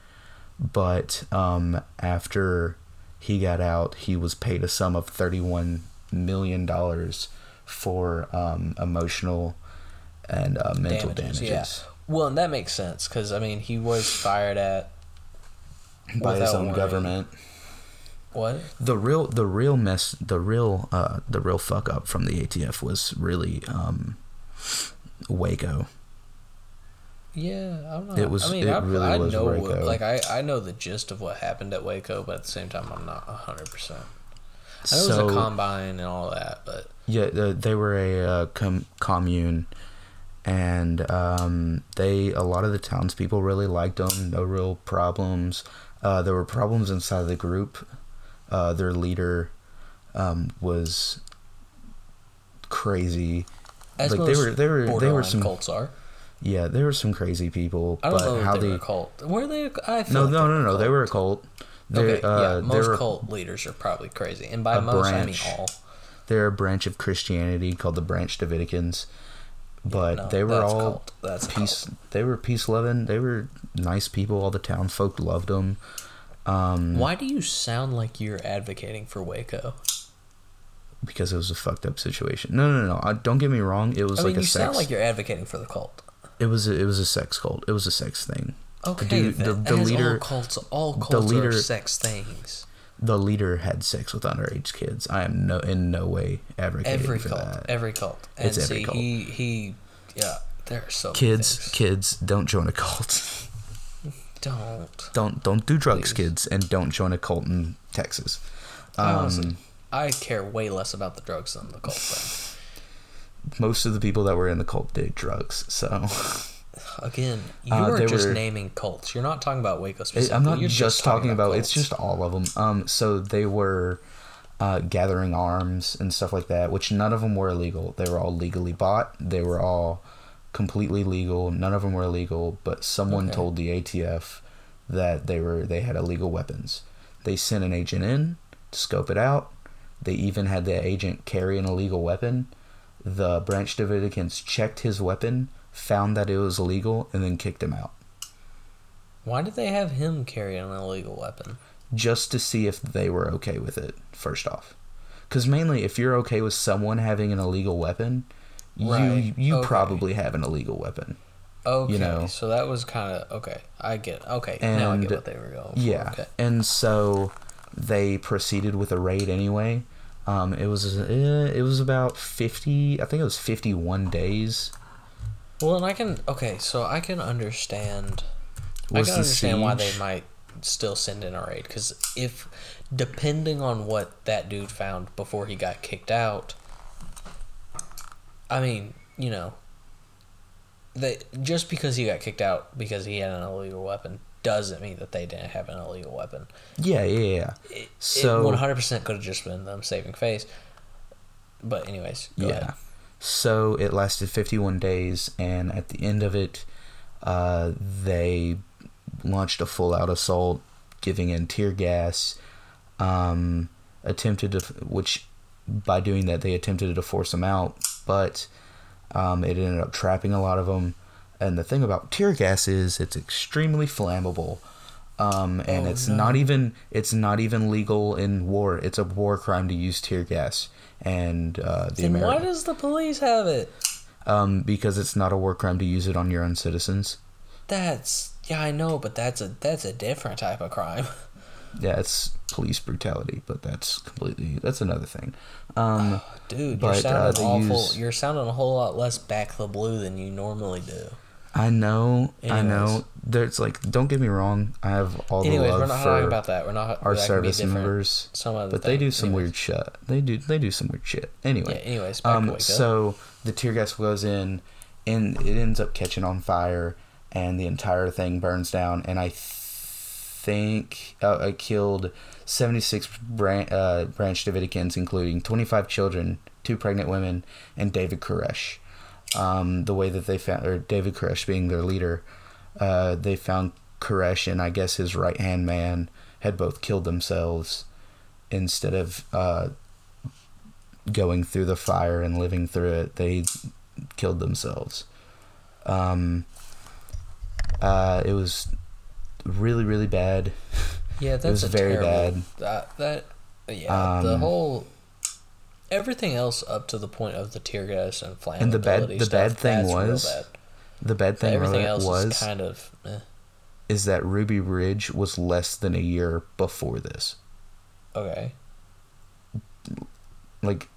[SPEAKER 2] but um, after he got out, he was paid a sum of thirty-one million dollars for um, emotional and uh, mental damages,
[SPEAKER 1] Yeah. Well, and that makes sense because I mean he was fired at
[SPEAKER 2] by his own
[SPEAKER 1] warning.
[SPEAKER 2] government.
[SPEAKER 1] what?
[SPEAKER 2] The real, the real mess, the real, uh, the real fuck up from the ATF was really um, Waco.
[SPEAKER 1] Yeah, I'm not.
[SPEAKER 2] It was-
[SPEAKER 1] I mean,
[SPEAKER 2] it
[SPEAKER 1] I,
[SPEAKER 2] really
[SPEAKER 1] I
[SPEAKER 2] was
[SPEAKER 1] know, what-
[SPEAKER 2] Waco.
[SPEAKER 1] like I, I know the gist of what happened at Waco, but at the same time, I'm not hundred percent. I know it was a combine and all that, but
[SPEAKER 2] yeah, the, they were a uh, com- commune, and um, they a lot of the townspeople really liked them. No real problems. Uh, there were problems inside of the group. Uh, their leader um, was crazy.
[SPEAKER 1] as
[SPEAKER 2] Like, they were- they were- they were some-
[SPEAKER 1] cults are.
[SPEAKER 2] Yeah, there were some crazy people,
[SPEAKER 1] I don't
[SPEAKER 2] but
[SPEAKER 1] know
[SPEAKER 2] how
[SPEAKER 1] they
[SPEAKER 2] they
[SPEAKER 1] were a cult. Were they? I
[SPEAKER 2] no
[SPEAKER 1] like
[SPEAKER 2] no
[SPEAKER 1] they
[SPEAKER 2] no no they were a cult. They're,
[SPEAKER 1] Okay,
[SPEAKER 2] uh,
[SPEAKER 1] yeah, most cult leaders are probably crazy, and by most
[SPEAKER 2] branch.
[SPEAKER 1] I mean all.
[SPEAKER 2] they're a branch of Christianity called the Branch Davidians, but
[SPEAKER 1] No,
[SPEAKER 2] they were all
[SPEAKER 1] cult. That's
[SPEAKER 2] peace.
[SPEAKER 1] cult.
[SPEAKER 2] They were peace loving. They were nice people. All the town folk loved them. Um,
[SPEAKER 1] Why do you sound like you're advocating for Waco?
[SPEAKER 2] because it was a fucked up situation. No, no, no. no. Uh, don't get me wrong. It was
[SPEAKER 1] I
[SPEAKER 2] like
[SPEAKER 1] mean,
[SPEAKER 2] a
[SPEAKER 1] you
[SPEAKER 2] sex.
[SPEAKER 1] sound like you're advocating for the cult.
[SPEAKER 2] it was. A, it was a sex cult. It was a sex thing.
[SPEAKER 1] Okay,
[SPEAKER 2] dude-
[SPEAKER 1] then,
[SPEAKER 2] the- the leader-
[SPEAKER 1] all cults, all
[SPEAKER 2] the
[SPEAKER 1] cults
[SPEAKER 2] leader-
[SPEAKER 1] are sex things.
[SPEAKER 2] The leader had sex with underage kids. I am no in no way advocating
[SPEAKER 1] Every
[SPEAKER 2] for
[SPEAKER 1] cult,
[SPEAKER 2] that.
[SPEAKER 1] every cult, and
[SPEAKER 2] It's every
[SPEAKER 1] see,
[SPEAKER 2] cult.
[SPEAKER 1] he he, yeah, there are so
[SPEAKER 2] kids, kids, don't join a cult. [laughs]
[SPEAKER 1] don't.
[SPEAKER 2] don't don't do drugs,
[SPEAKER 1] Please.
[SPEAKER 2] kids, and don't join a cult in Texas.
[SPEAKER 1] Honestly,
[SPEAKER 2] Um,
[SPEAKER 1] I care way less about the drugs than the cult thing. [laughs]
[SPEAKER 2] most of the people that were in the cult did drugs, so [laughs]
[SPEAKER 1] Again, you
[SPEAKER 2] Uh,
[SPEAKER 1] are just
[SPEAKER 2] were-
[SPEAKER 1] naming cults. You're not talking about Waco specifically.
[SPEAKER 2] I'm not
[SPEAKER 1] You're
[SPEAKER 2] just, talking about. it's just all of them. Um, so they were uh, gathering arms and stuff like that, which none of them were illegal. They were all legally bought. They were all completely legal. None of them were illegal, but someone
[SPEAKER 1] Okay.
[SPEAKER 2] told the ATF that they were they had illegal weapons. They sent an agent in to scope it out. They even had the agent carry an illegal weapon. The Branch Davidicans checked his weapon, found that it was illegal, and then kicked him out.
[SPEAKER 1] Why did they have him carry an illegal weapon?
[SPEAKER 2] just to see if they were okay with it. First off, because mainly if you're okay with someone having an illegal weapon,
[SPEAKER 1] Right,
[SPEAKER 2] you you
[SPEAKER 1] okay.
[SPEAKER 2] probably have an illegal weapon.
[SPEAKER 1] Okay, you
[SPEAKER 2] know.
[SPEAKER 1] so that was kind of okay. I get okay. now I get what they were going. For.
[SPEAKER 2] Yeah,
[SPEAKER 1] Okay.
[SPEAKER 2] and so they proceeded with a raid anyway. Um, it was uh, it was about fifty. I think it was fifty one days.
[SPEAKER 1] Well, and I can okay, so I can understand. I
[SPEAKER 2] Was
[SPEAKER 1] can
[SPEAKER 2] the
[SPEAKER 1] understand why they might still send in a raid because if, depending on what that dude found before he got kicked out, I mean, you know, they just because he got kicked out because he had an illegal weapon doesn't mean that they didn't have an illegal weapon.
[SPEAKER 2] Yeah, yeah, yeah.
[SPEAKER 1] It,
[SPEAKER 2] So-
[SPEAKER 1] one hundred percent could have just been them saving face. But anyways, go
[SPEAKER 2] yeah.
[SPEAKER 1] ahead.
[SPEAKER 2] So it lasted 51 days, and at the end of it, uh, they launched a full out assault, giving in tear gas, um, attempted to, which by doing that, they attempted to force them out, but um, it ended up trapping a lot of them. And the thing about tear gas is it's extremely flammable. Um, and
[SPEAKER 1] Oh,
[SPEAKER 2] it's
[SPEAKER 1] no.
[SPEAKER 2] not even it's not even legal in war. It's a war crime to use tear gas, and uh, the
[SPEAKER 1] Then why does the police have it?
[SPEAKER 2] um, because it's not a war crime to use it on your own citizens.
[SPEAKER 1] That's yeah, I know, but that's a that's a different type of crime. [laughs]
[SPEAKER 2] Yeah, it's police brutality, but that's completely that's another thing. Um,
[SPEAKER 1] Dude, you're
[SPEAKER 2] But, uh,
[SPEAKER 1] sounding awful.
[SPEAKER 2] use-
[SPEAKER 1] You're sounding a whole lot less back the blue than you normally do.
[SPEAKER 2] I know, I know. There's like, don't get me wrong. I have all the
[SPEAKER 1] Anyways,
[SPEAKER 2] love
[SPEAKER 1] we're not
[SPEAKER 2] for
[SPEAKER 1] talking about that. We're not
[SPEAKER 2] our
[SPEAKER 1] that can be
[SPEAKER 2] service members,
[SPEAKER 1] Some other
[SPEAKER 2] but they do some
[SPEAKER 1] Anyways.
[SPEAKER 2] weird shit. They do they do some weird shit. Anyway,
[SPEAKER 1] Yeah. Anyways,
[SPEAKER 2] um, so the tear gas goes in, and it ends up catching on fire, and the entire thing burns down. And I think uh, it killed seventy six Bran- uh, Branch Davidicans, including twenty five children, two pregnant women, and David Koresh. Um, the way that they found, or David Koresh being their leader, uh, they found Koresh and I guess his right hand man had both killed themselves instead of uh, going through the fire and living through it. They killed themselves. Um, uh, it was really, really bad.
[SPEAKER 1] yeah, that's
[SPEAKER 2] was
[SPEAKER 1] a
[SPEAKER 2] very
[SPEAKER 1] terrible, That that yeah, the
[SPEAKER 2] Um,
[SPEAKER 1] whole everything else up to the point of the tear gas and flammability
[SPEAKER 2] And the bad- the
[SPEAKER 1] stuff,
[SPEAKER 2] bad thing was,
[SPEAKER 1] bad.
[SPEAKER 2] The bad thing
[SPEAKER 1] everything
[SPEAKER 2] wa-
[SPEAKER 1] else
[SPEAKER 2] was
[SPEAKER 1] is kind of eh.
[SPEAKER 2] is that Ruby Ridge was less than a year before this.
[SPEAKER 1] okay.
[SPEAKER 2] Like,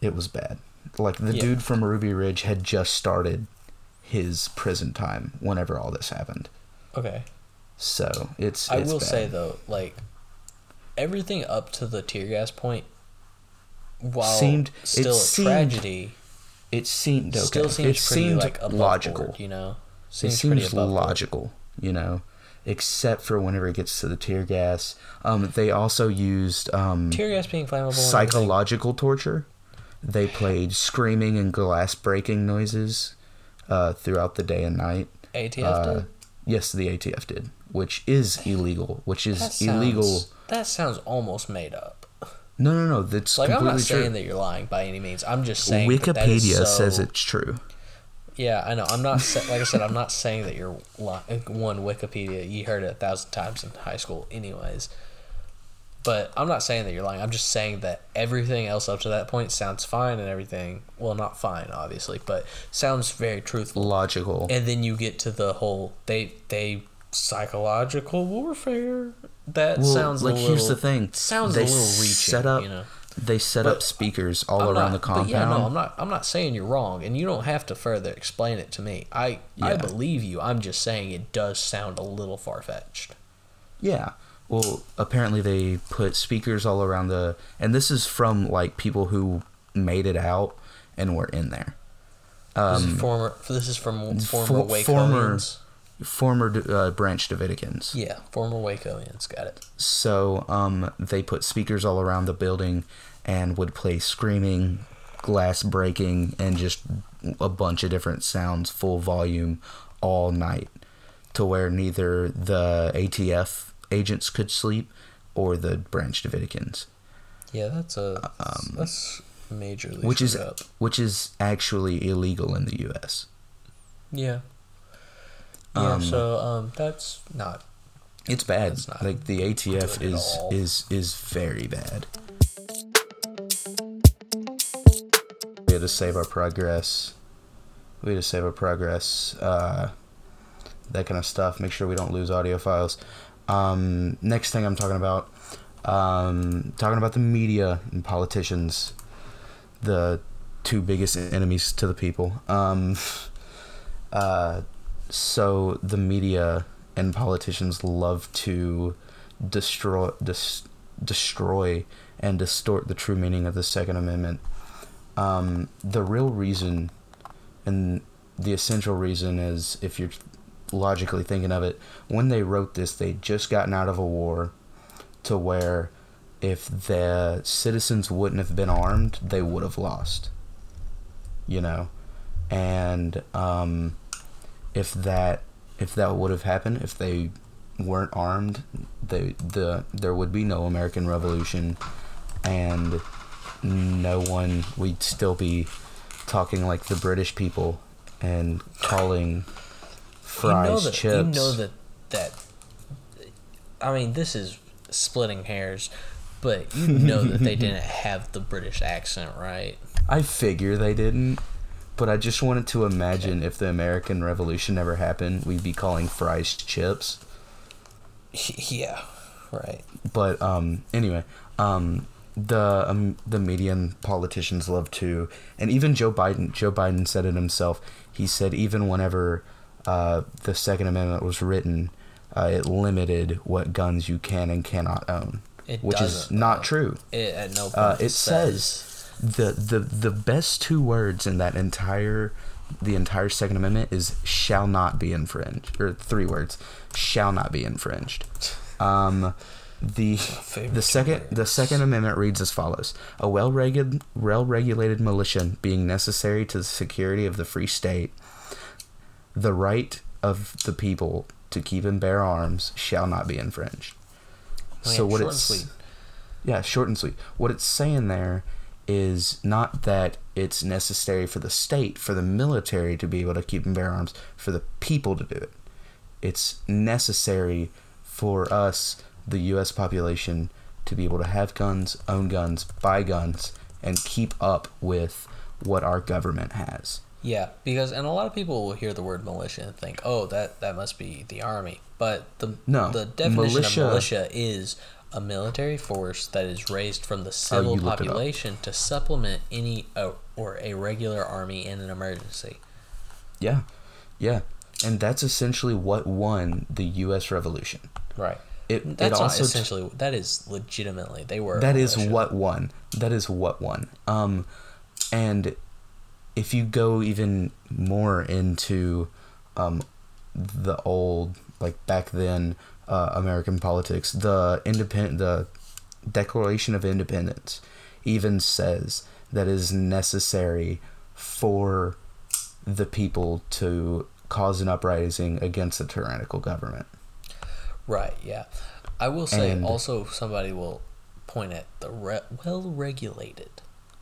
[SPEAKER 2] it was bad. Like the
[SPEAKER 1] Yeah.
[SPEAKER 2] dude from Ruby Ridge had just started his prison time whenever all this happened.
[SPEAKER 1] Okay.
[SPEAKER 2] So it's.
[SPEAKER 1] I
[SPEAKER 2] it's
[SPEAKER 1] will
[SPEAKER 2] bad.
[SPEAKER 1] say though, like everything up to the tear gas point, while
[SPEAKER 2] Seemed- it
[SPEAKER 1] still a
[SPEAKER 2] seemed
[SPEAKER 1] tragedy,
[SPEAKER 2] it seemed okay.
[SPEAKER 1] still seems
[SPEAKER 2] it
[SPEAKER 1] pretty
[SPEAKER 2] seemed
[SPEAKER 1] like
[SPEAKER 2] logical.
[SPEAKER 1] board, you know,
[SPEAKER 2] it
[SPEAKER 1] seems, pretty
[SPEAKER 2] seems
[SPEAKER 1] above board.
[SPEAKER 2] logical, you know, except for whenever it gets to the tear gas. Um, they also used um,
[SPEAKER 1] Tear gas being flammable.
[SPEAKER 2] psychological torture. They played screaming and glass breaking noises uh, throughout the day and night.
[SPEAKER 1] ATF
[SPEAKER 2] Uh,
[SPEAKER 1] did.
[SPEAKER 2] yes, the ATF did, which is illegal. Which is
[SPEAKER 1] That sounds,
[SPEAKER 2] illegal.
[SPEAKER 1] That sounds almost made up.
[SPEAKER 2] No, no, no. That's
[SPEAKER 1] Like I'm
[SPEAKER 2] completely
[SPEAKER 1] not saying
[SPEAKER 2] true.
[SPEAKER 1] that you're lying by any means. I'm just saying that that is
[SPEAKER 2] Wikipedia
[SPEAKER 1] so-
[SPEAKER 2] says it's true.
[SPEAKER 1] Yeah, I know. I'm not sa- like I said. I'm not [laughs] saying that you're li- one Wikipedia. You heard it a thousand times in high school, anyways. But I'm not saying that you're lying. I'm just saying that everything else up to that point sounds fine and everything. Well, not fine, obviously, but sounds very truthful.
[SPEAKER 2] Logical.
[SPEAKER 1] And then you get to the whole they they psychological warfare. That
[SPEAKER 2] Well,
[SPEAKER 1] sounds
[SPEAKER 2] like
[SPEAKER 1] little,
[SPEAKER 2] here's the thing.
[SPEAKER 1] Sounds
[SPEAKER 2] They
[SPEAKER 1] a little reaching.
[SPEAKER 2] set up-
[SPEAKER 1] you know.
[SPEAKER 2] They set
[SPEAKER 1] But
[SPEAKER 2] up speakers all
[SPEAKER 1] I'm
[SPEAKER 2] around
[SPEAKER 1] not-
[SPEAKER 2] the compound.
[SPEAKER 1] Yeah, no, I'm not. I'm not saying you're wrong, and you don't have to further explain it to me. I I believe you. I'm just saying it does sound a little far fetched.
[SPEAKER 2] Yeah. Well, apparently they put speakers all around the, and this is from like people who made it out and were in there.
[SPEAKER 1] this is
[SPEAKER 2] Um,
[SPEAKER 1] former. This is from former
[SPEAKER 2] for-
[SPEAKER 1] Wacoians.
[SPEAKER 2] former- former uh, Branch Davidicans.
[SPEAKER 1] Yeah, former Wacoians. Got it.
[SPEAKER 2] So um, they put speakers all around the building and would play screaming, glass breaking, and just a bunch of different sounds full volume all night to where neither the ATF agents could sleep or the Branch Davidicans.
[SPEAKER 1] Yeah, that's a that's majorly
[SPEAKER 2] Um, which is
[SPEAKER 1] up.
[SPEAKER 2] which is actually illegal in the U.S.
[SPEAKER 1] Yeah. Yeah.
[SPEAKER 2] um,
[SPEAKER 1] so um, that's not
[SPEAKER 2] It's bad.
[SPEAKER 1] It's not
[SPEAKER 2] like the ATF is is is very bad. We had to save our progress. We had to save our progress. Uh, that kind of stuff. Make sure we don't lose audio files. Um, next thing I'm talking about, um, talking about the media and politicians, the two biggest enemies to the people. Um, [laughs] uh, so the media and politicians love to destroy dis- destroy and distort the true meaning of the Second Amendment. Um, the real reason and the essential reason is if you're logically thinking of it, when they wrote this, they'd just gotten out of a war to where if the citizens wouldn't have been armed, they would have lost. You know? And um, if that if that would have happened, if they weren't armed, they the there would be no American Revolution and no one we'd still be talking like the British people and calling fries
[SPEAKER 1] you know that,
[SPEAKER 2] chips.
[SPEAKER 1] You know that that. I mean, this is splitting hairs, but you know that they [laughs] didn't have the British accent, right?
[SPEAKER 2] I figure they didn't, but I just wanted to imagine if the American Revolution never happened, we'd be calling fries chips.
[SPEAKER 1] Yeah, right.
[SPEAKER 2] But um, anyway, um, the um, the media and politicians love to, and even Joe Biden. Joe Biden said it himself. He said even whenever uh, the Second Amendment was written, uh, it limited what guns you can and cannot own,
[SPEAKER 1] It
[SPEAKER 2] which is
[SPEAKER 1] doesn't, though.
[SPEAKER 2] true.
[SPEAKER 1] It at no point
[SPEAKER 2] Uh, it says the, the the best two words in that entire the entire Second Amendment is shall not be infringed, or three words, shall not be infringed. Um, the the second the. Second Amendment reads as follows: A well regulated well regulated militia being necessary to the security of the free state, the right of the people to keep and bear arms shall not be infringed. So what
[SPEAKER 1] short and
[SPEAKER 2] it's
[SPEAKER 1] sweet.
[SPEAKER 2] yeah, short and sweet. What it's saying there is not that it's necessary for the state, for the military to be able to keep and bear arms, for the people to do it. It's necessary for us, the U.S. population, to be able to have guns, own guns, buy guns, and keep up with what our government has.
[SPEAKER 1] Yeah, because and a lot of people will hear the word militia and think, "Oh, that that must be the army." But the
[SPEAKER 2] No,
[SPEAKER 1] the definition
[SPEAKER 2] militia-
[SPEAKER 1] of militia is a military force that is raised from the civil
[SPEAKER 2] it up.
[SPEAKER 1] population to supplement any uh, or a regular army in an emergency.
[SPEAKER 2] Yeah, yeah, and that's essentially what won the U.S. Revolution.
[SPEAKER 1] Right.
[SPEAKER 2] It,
[SPEAKER 1] That's
[SPEAKER 2] it
[SPEAKER 1] not
[SPEAKER 2] also
[SPEAKER 1] essentially. That is legitimately they were.
[SPEAKER 2] That is what won. That is what won. Um, and if you go even more into um, the old, like back then, uh, American politics, the independent, the Declaration of Independence, even says that it is necessary for the people to cause an uprising against a tyrannical government.
[SPEAKER 1] Right. Yeah. I will say
[SPEAKER 2] And-
[SPEAKER 1] also somebody will point at the re- well regulated,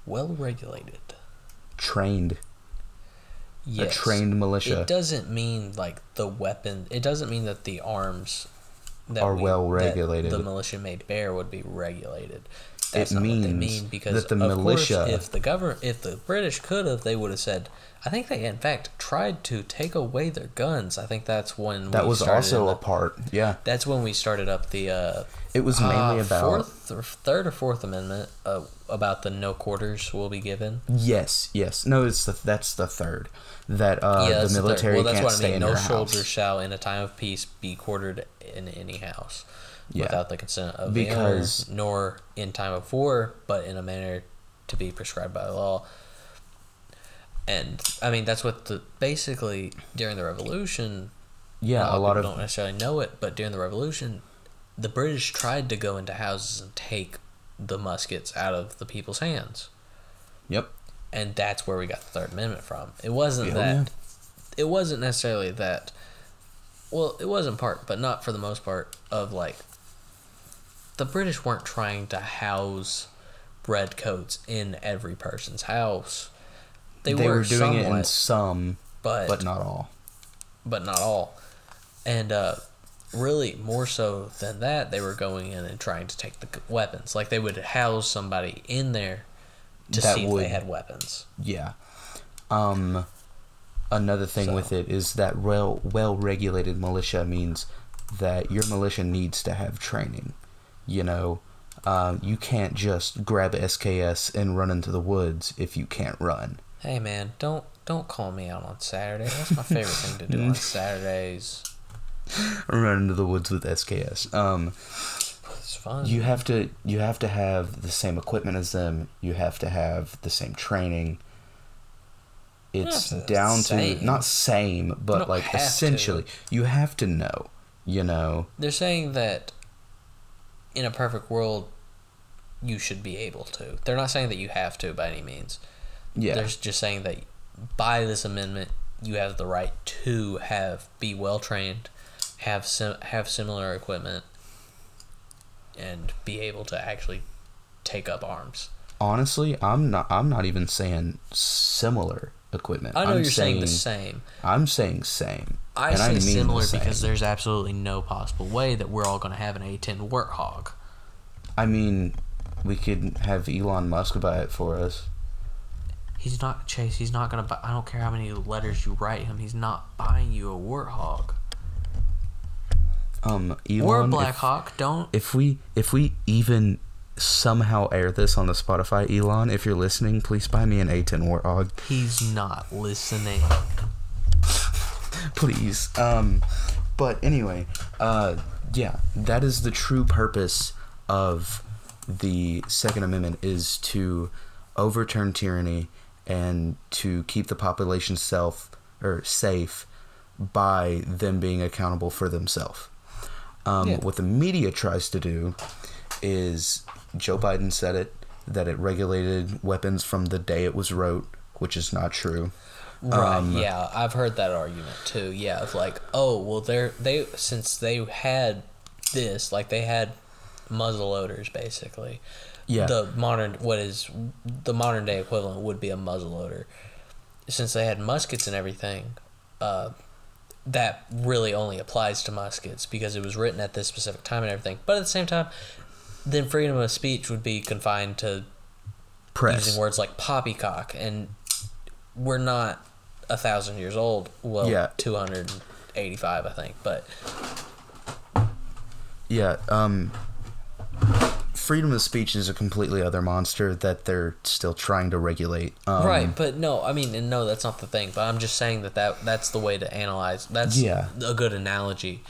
[SPEAKER 1] well regulated.
[SPEAKER 2] Trained,
[SPEAKER 1] Yes.
[SPEAKER 2] a trained militia.
[SPEAKER 1] It doesn't mean like the weapon. It doesn't mean that the arms that
[SPEAKER 2] Are well regulated.
[SPEAKER 1] The militia may bear would be regulated. That's
[SPEAKER 2] It
[SPEAKER 1] not what they
[SPEAKER 2] means
[SPEAKER 1] mean because
[SPEAKER 2] that the militia-
[SPEAKER 1] Course, if the government, if the British could have, they would have said. I think they in fact tried to take away their guns. I think that's when
[SPEAKER 2] that was also a part. Yeah.
[SPEAKER 1] That's when we started up the. Uh,
[SPEAKER 2] It was mainly
[SPEAKER 1] uh,
[SPEAKER 2] about
[SPEAKER 1] fourth or third or fourth amendment uh, about the no quarters will be given.
[SPEAKER 2] yes, yes. No, it's the that's the third that uh,
[SPEAKER 1] yeah,
[SPEAKER 2] the
[SPEAKER 1] that's the
[SPEAKER 2] military
[SPEAKER 1] Well,
[SPEAKER 2] can't
[SPEAKER 1] what I
[SPEAKER 2] stay
[SPEAKER 1] mean.
[SPEAKER 2] in
[SPEAKER 1] No soldier
[SPEAKER 2] house.
[SPEAKER 1] shall, in a time of peace, be quartered in any house
[SPEAKER 2] Yeah.
[SPEAKER 1] without the consent of
[SPEAKER 2] Because-
[SPEAKER 1] the owner, nor in time of war, but in a manner to be prescribed by law. And I mean, that's what the basically during the Revolution.
[SPEAKER 2] Yeah, a lot
[SPEAKER 1] people
[SPEAKER 2] of
[SPEAKER 1] don't necessarily know it, but during the Revolution, the British tried to go into houses and take the muskets out of the people's hands
[SPEAKER 2] yep.
[SPEAKER 1] and that's where we got the Third Amendment from. It wasn't
[SPEAKER 2] Yeah.
[SPEAKER 1] that. It wasn't necessarily that. Well, it was in part, but not for the most part. Of like, the British weren't trying to house red coats in every person's house. They,
[SPEAKER 2] They,
[SPEAKER 1] were,
[SPEAKER 2] were doing
[SPEAKER 1] somewhat,
[SPEAKER 2] it in some,
[SPEAKER 1] but
[SPEAKER 2] but not all.
[SPEAKER 1] but not all. And uh, really more so than that, they were going in and trying to take the weapons. Like they would house somebody in there to
[SPEAKER 2] That
[SPEAKER 1] see if they had weapons.
[SPEAKER 2] Yeah. Um, another thing
[SPEAKER 1] So-
[SPEAKER 2] with it is that well well regulated militia means that your militia needs to have training. You know, um, you can't just grab SKS and run into the woods if you can't run.
[SPEAKER 1] Hey man, don't don't call me out on Saturday. That's my favorite thing to do on [laughs] Saturdays.
[SPEAKER 2] run into the woods with SKS. Um,
[SPEAKER 1] It's fun.
[SPEAKER 2] you have to you have to have the same equipment as them. You have to have the same training. It's down
[SPEAKER 1] same.
[SPEAKER 2] to not same, but like
[SPEAKER 1] have to.
[SPEAKER 2] essentially, you have to know. You know,
[SPEAKER 1] They're saying that in a perfect world, you should be able to. They're not saying that you have to by any means.
[SPEAKER 2] Yeah,
[SPEAKER 1] They're just saying that by this amendment, you have the right to have be well trained, have sim- have similar equipment, and be able to actually take up arms.
[SPEAKER 2] honestly, I'm not. I'm not even saying similar equipment.
[SPEAKER 1] I know
[SPEAKER 2] I'm
[SPEAKER 1] you're saying, the same.
[SPEAKER 2] I'm saying same.
[SPEAKER 1] I
[SPEAKER 2] and
[SPEAKER 1] say
[SPEAKER 2] mean the
[SPEAKER 1] similar
[SPEAKER 2] same.
[SPEAKER 1] because there's absolutely no possible way that we're all going to have an A10 Warthog.
[SPEAKER 2] I mean, we could have Elon Musk buy it for us.
[SPEAKER 1] He's not Chase. He's not gonna buy. I don't care how many letters you write him. He's not buying you a warthog
[SPEAKER 2] Um, Elon,
[SPEAKER 1] or a
[SPEAKER 2] if-
[SPEAKER 1] Blackhawk. Don't.
[SPEAKER 2] if we if we even somehow air this on the Spotify, Elon, if you're listening, please buy me an A10 Warthog,
[SPEAKER 1] He's not listening. [laughs]
[SPEAKER 2] please. Um, but anyway, uh, yeah, that is the true purpose of the Second Amendment is to overturn tyranny and to keep the population self or safe by them being accountable for themselves. Um,
[SPEAKER 1] Yeah.
[SPEAKER 2] What the media tries to do is Joe Biden said it that it regulated weapons from the day it was wrote, which is not true.
[SPEAKER 1] Right.
[SPEAKER 2] Um,
[SPEAKER 1] yeah, I've heard that argument too. Yeah, of like, oh, well, they're they since they had this, like they had muzzle loaders basically.
[SPEAKER 2] Yeah.
[SPEAKER 1] The modern what is the modern day equivalent would be a muzzle loader. Since they had muskets and everything, uh, that really only applies to muskets because it was written at this specific time and everything. But at the same time, then freedom of speech would be confined to
[SPEAKER 2] Press.
[SPEAKER 1] using words like poppycock, and we're not a thousand years old. Well,
[SPEAKER 2] Yeah.
[SPEAKER 1] two hundred eighty-five, I think. But
[SPEAKER 2] Yeah, um freedom of speech is a completely other monster that they're still trying to regulate. Um,
[SPEAKER 1] right, but no, I mean, and no, that's not the thing. But I'm just saying that, that that's the way to analyze. That's
[SPEAKER 2] Yeah.
[SPEAKER 1] a good analogy.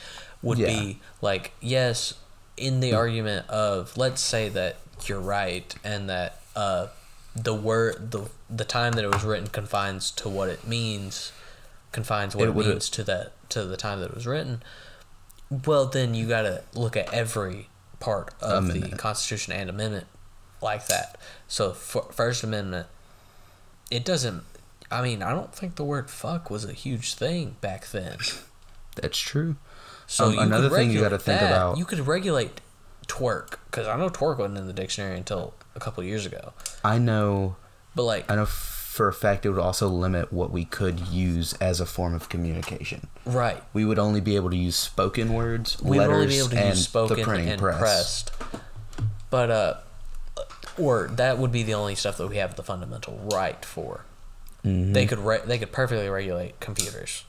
[SPEAKER 1] Would
[SPEAKER 2] Yeah.
[SPEAKER 1] be like yes, in the argument of let's say that you're right and that uh, the word the the time that it was written confines to what it means, confines what
[SPEAKER 2] It
[SPEAKER 1] it, means to that to the time that it was written. Well, then you got to look at every part of the Constitution and Amendment like that. So, for, First Amendment, it doesn't. I mean, I don't think the word "fuck" was a huge thing back then.
[SPEAKER 2] That's true.
[SPEAKER 1] So
[SPEAKER 2] Um,
[SPEAKER 1] you
[SPEAKER 2] another thing you gotta think
[SPEAKER 1] that.
[SPEAKER 2] about-
[SPEAKER 1] You could regulate twerk because I know twerk wasn't in the dictionary until a couple years ago.
[SPEAKER 2] I know
[SPEAKER 1] But like,
[SPEAKER 2] I know for a fact it would also limit what we could use as a form of communication.
[SPEAKER 1] right?
[SPEAKER 2] We would only be able to use spoken words,
[SPEAKER 1] We would
[SPEAKER 2] letters,
[SPEAKER 1] only be able to
[SPEAKER 2] and
[SPEAKER 1] use spoken
[SPEAKER 2] the printing
[SPEAKER 1] and
[SPEAKER 2] press.
[SPEAKER 1] pressed. But uh, or that would be the only stuff that we have the fundamental right for.
[SPEAKER 2] Mhm.
[SPEAKER 1] They could re- they could perfectly regulate computers.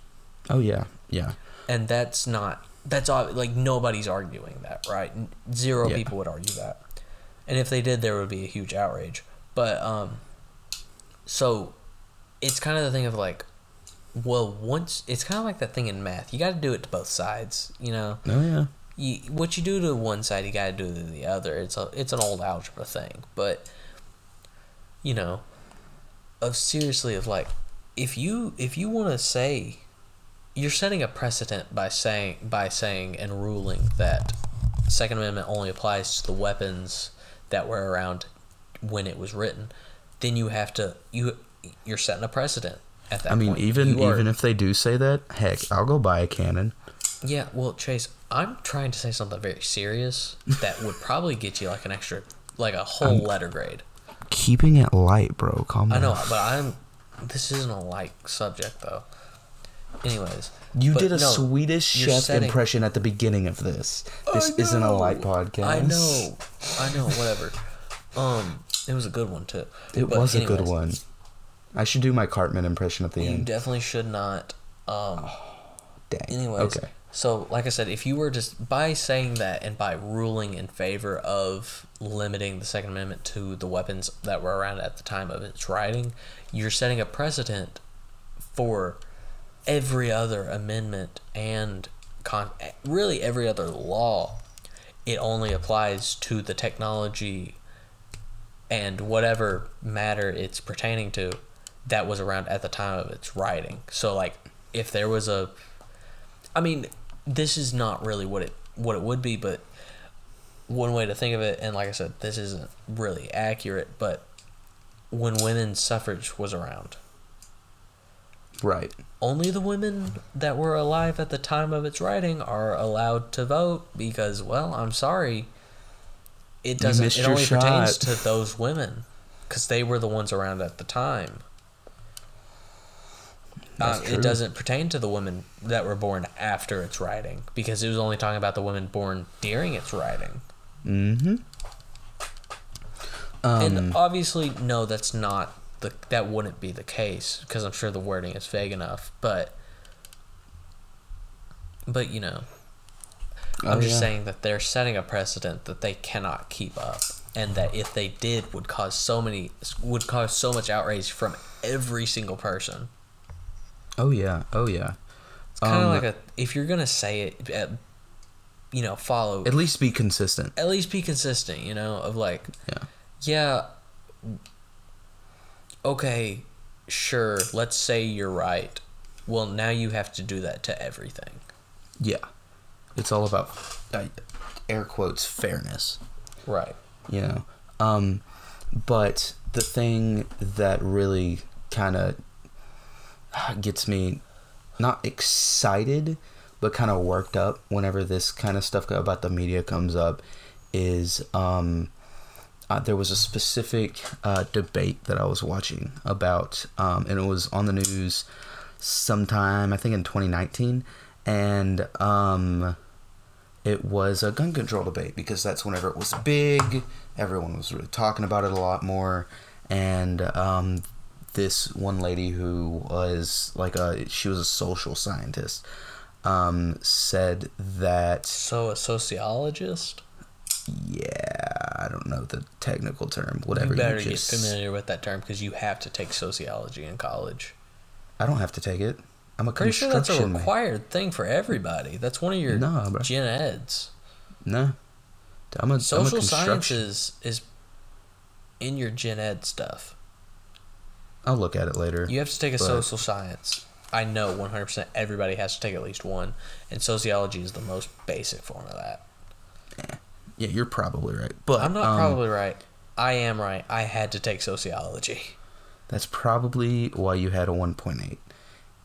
[SPEAKER 2] Oh yeah, yeah.
[SPEAKER 1] and that's not that's ob- like nobody's arguing that right zero
[SPEAKER 2] Yeah.
[SPEAKER 1] people would argue that and if they did there would be a huge outrage but um so it's kind of the thing of like well once it's kind of like that thing in math. You got to do it to both sides you know?
[SPEAKER 2] Oh yeah.
[SPEAKER 1] you, what you do to one side you got to do to the other. It's a it's an old algebra thing. But you know of seriously of like if you if you want to say you're setting a precedent by saying by saying and ruling that second amendment only applies to the weapons that were around when it was written then you have to you you're setting a precedent at that
[SPEAKER 2] I mean,
[SPEAKER 1] point.
[SPEAKER 2] even
[SPEAKER 1] You are-
[SPEAKER 2] even if they do say that, heck, I'll go buy a cannon.
[SPEAKER 1] yeah, well, Chase, I'm trying to say something very serious that would probably get you like an extra, like a whole letter grade.
[SPEAKER 2] Keeping it light, bro. Calm down.
[SPEAKER 1] I know, but I'm. This isn't a light subject though. anyways,
[SPEAKER 2] You did a
[SPEAKER 1] no,
[SPEAKER 2] Swedish chef
[SPEAKER 1] setting-
[SPEAKER 2] impression at the beginning of this. This isn't a light podcast.
[SPEAKER 1] I know, I know. Whatever. Um, it was a good one too.
[SPEAKER 2] It
[SPEAKER 1] But
[SPEAKER 2] was a good one. I should do my Cartman impression at the
[SPEAKER 1] You
[SPEAKER 2] end.
[SPEAKER 1] You definitely should not. Um,
[SPEAKER 2] Dang.
[SPEAKER 1] anyways,
[SPEAKER 2] Okay.
[SPEAKER 1] so like I said, if you were just by saying that and by ruling in favor of limiting the Second Amendment to the weapons that were around at the time of its writing, you're setting a precedent for every other amendment and con- really every other law. It only applies to the technology and whatever matter it's pertaining to that was around at the time of its writing. So like if there was a I mean, this is not really what it what it would be, but one way to think of it and like I said, this isn't really accurate, but when women's suffrage was around,
[SPEAKER 2] Right.
[SPEAKER 1] only the women that were alive at the time of its writing are allowed to vote because well, I'm sorry, it doesn't it only pertains to those women cuz they were the ones around at the time. Uh, it doesn't pertain to the women that were born after its writing because it was only talking about the women born during its writing.
[SPEAKER 2] Mm-hmm. Um,
[SPEAKER 1] and obviously, no, that's not the that wouldn't be the case because I'm sure the wording is vague enough. But, but you know, I'm
[SPEAKER 2] Oh,
[SPEAKER 1] just
[SPEAKER 2] yeah.
[SPEAKER 1] saying that they're setting a precedent that they cannot keep up, and that if they did, would cause so many would cause so much outrage from every single person.
[SPEAKER 2] oh yeah. Oh yeah.
[SPEAKER 1] It's kind of
[SPEAKER 2] Um,
[SPEAKER 1] like a if you're gonna say it, uh, you know, follow
[SPEAKER 2] At least be consistent.
[SPEAKER 1] at least be consistent. You know, of like
[SPEAKER 2] Yeah.
[SPEAKER 1] yeah okay sure let's say you're right well now you have to do that to everything
[SPEAKER 2] Yeah. It's all about uh, air quotes fairness.
[SPEAKER 1] right
[SPEAKER 2] you know um but the thing that really kind of gets me not excited but kind of worked up whenever this kind of stuff about the media comes up is um uh, there was a specific uh, debate that I was watching about, um, and it was on the news sometime I think in 2019, and um, it was a gun control debate because that's whenever it was big. Everyone was really talking about it a lot more, and um, this one lady who was like a she was a social scientist um, said that
[SPEAKER 1] so a sociologist
[SPEAKER 2] yeah I don't know the technical term whatever
[SPEAKER 1] you better
[SPEAKER 2] just,
[SPEAKER 1] get familiar with that term because you have to take sociology in college
[SPEAKER 2] I don't have to take it. I'm a
[SPEAKER 1] pretty sure that's a required thing for everybody that's one of your
[SPEAKER 2] Nah, bro.
[SPEAKER 1] gen eds
[SPEAKER 2] no, I'm a I'm a
[SPEAKER 1] social sciences is in your gen ed stuff
[SPEAKER 2] I'll look at it later.
[SPEAKER 1] You have to take a
[SPEAKER 2] But-
[SPEAKER 1] social science. I know 100% everybody has to take at least one, and sociology is the most basic form of that.
[SPEAKER 2] Yeah, you're probably right, but
[SPEAKER 1] I'm not
[SPEAKER 2] um,
[SPEAKER 1] probably right. I am right. I had to take sociology.
[SPEAKER 2] That's probably why you had a 1.8.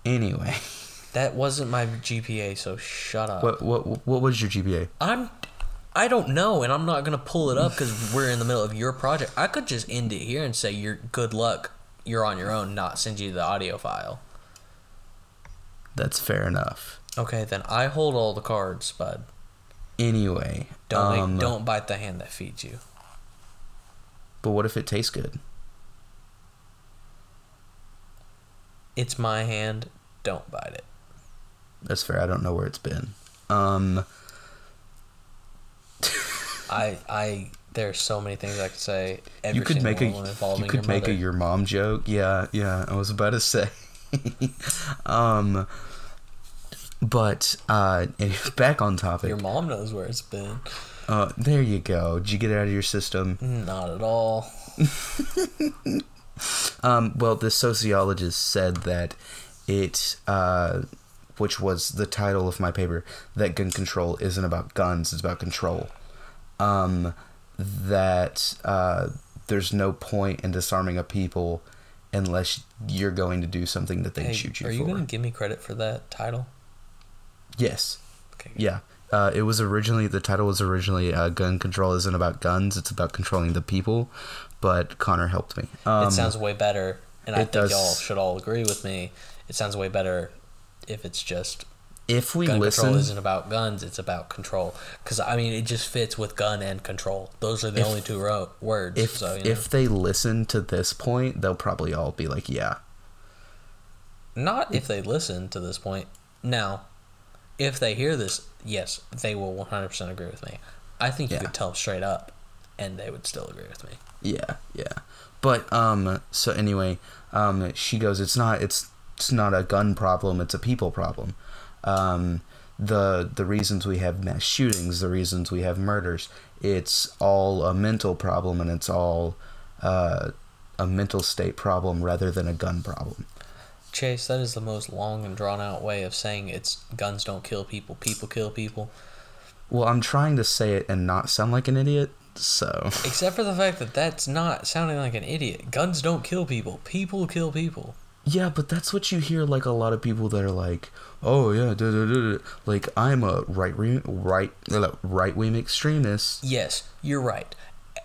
[SPEAKER 2] Anyway, [laughs]
[SPEAKER 1] That wasn't my GPA, so shut up.
[SPEAKER 2] what what what was your GPA?
[SPEAKER 1] I'm I don't know, and I'm not gonna pull it up because we're in the middle of your project. I could just end it here and say you're good luck. You're on your own. Not send you the audio file.
[SPEAKER 2] That's fair enough.
[SPEAKER 1] Okay, then I hold all the cards, bud.
[SPEAKER 2] Anyway,
[SPEAKER 1] Don't
[SPEAKER 2] um,
[SPEAKER 1] make, don't bite the hand that feeds you.
[SPEAKER 2] But what if it tastes good?
[SPEAKER 1] It's my hand. Don't bite it.
[SPEAKER 2] That's fair. I don't know where it's been. Um,
[SPEAKER 1] I I there are so many things I could say.
[SPEAKER 2] You could make a you could make
[SPEAKER 1] mother.
[SPEAKER 2] a your mom joke. Yeah, yeah. I was about to say. [laughs] um, but uh, [laughs] back on topic.
[SPEAKER 1] Your mom knows where it's been.
[SPEAKER 2] Uh, there you go. Did you get it out of your system?
[SPEAKER 1] Not at all. [laughs]
[SPEAKER 2] Um, well, the sociologist said that it, uh, which was the title of my paper, that gun control isn't about guns, it's about control. Um, that uh, there's no point in disarming a people unless you're going to do something that they
[SPEAKER 1] Hey,
[SPEAKER 2] shoot you for.
[SPEAKER 1] are
[SPEAKER 2] for.
[SPEAKER 1] you gonna give me credit for that title?
[SPEAKER 2] Yes.
[SPEAKER 1] Okay.
[SPEAKER 2] Yeah. Uh, it was originally the title was originally uh, "Gun Control isn't about guns; it's about controlling the people." But Connor helped me. Um,
[SPEAKER 1] it sounds way better, and I think
[SPEAKER 2] does-
[SPEAKER 1] y'all should all agree with me. It sounds way better if it's just
[SPEAKER 2] if we
[SPEAKER 1] gun
[SPEAKER 2] listen,
[SPEAKER 1] control isn't about guns, it's about control. Because I mean, it just fits with gun and control. Those are the
[SPEAKER 2] If-
[SPEAKER 1] only two ro- words.
[SPEAKER 2] if
[SPEAKER 1] so, you know.
[SPEAKER 2] if they listen to this point, they'll probably all be like, yeah,
[SPEAKER 1] Not if they listen to this point. Now, if they hear this, yes, they will 100% agree with me. I think you
[SPEAKER 2] Yeah.
[SPEAKER 1] could tell them straight up, and they would still agree with me.
[SPEAKER 2] Yeah, yeah. But um so anyway, um she goes it's not it's it's not a gun problem, it's a people problem. Um the the reasons we have mass shootings, the reasons we have murders, it's all a mental problem and it's all uh a mental state problem rather than a gun problem.
[SPEAKER 1] Chase, that is the most long and drawn out way of saying it's guns don't kill people, people kill people.
[SPEAKER 2] Well, I'm trying to say it and not sound like an idiot, so
[SPEAKER 1] Except for the fact that that's not sounding like an idiot. Guns don't kill people, people kill people.
[SPEAKER 2] Yeah, but that's what you hear like a lot of people that are like, "Oh yeah, da, da, da. like I'm a right wing right uh, right wing extremist."
[SPEAKER 1] Yes, you're right.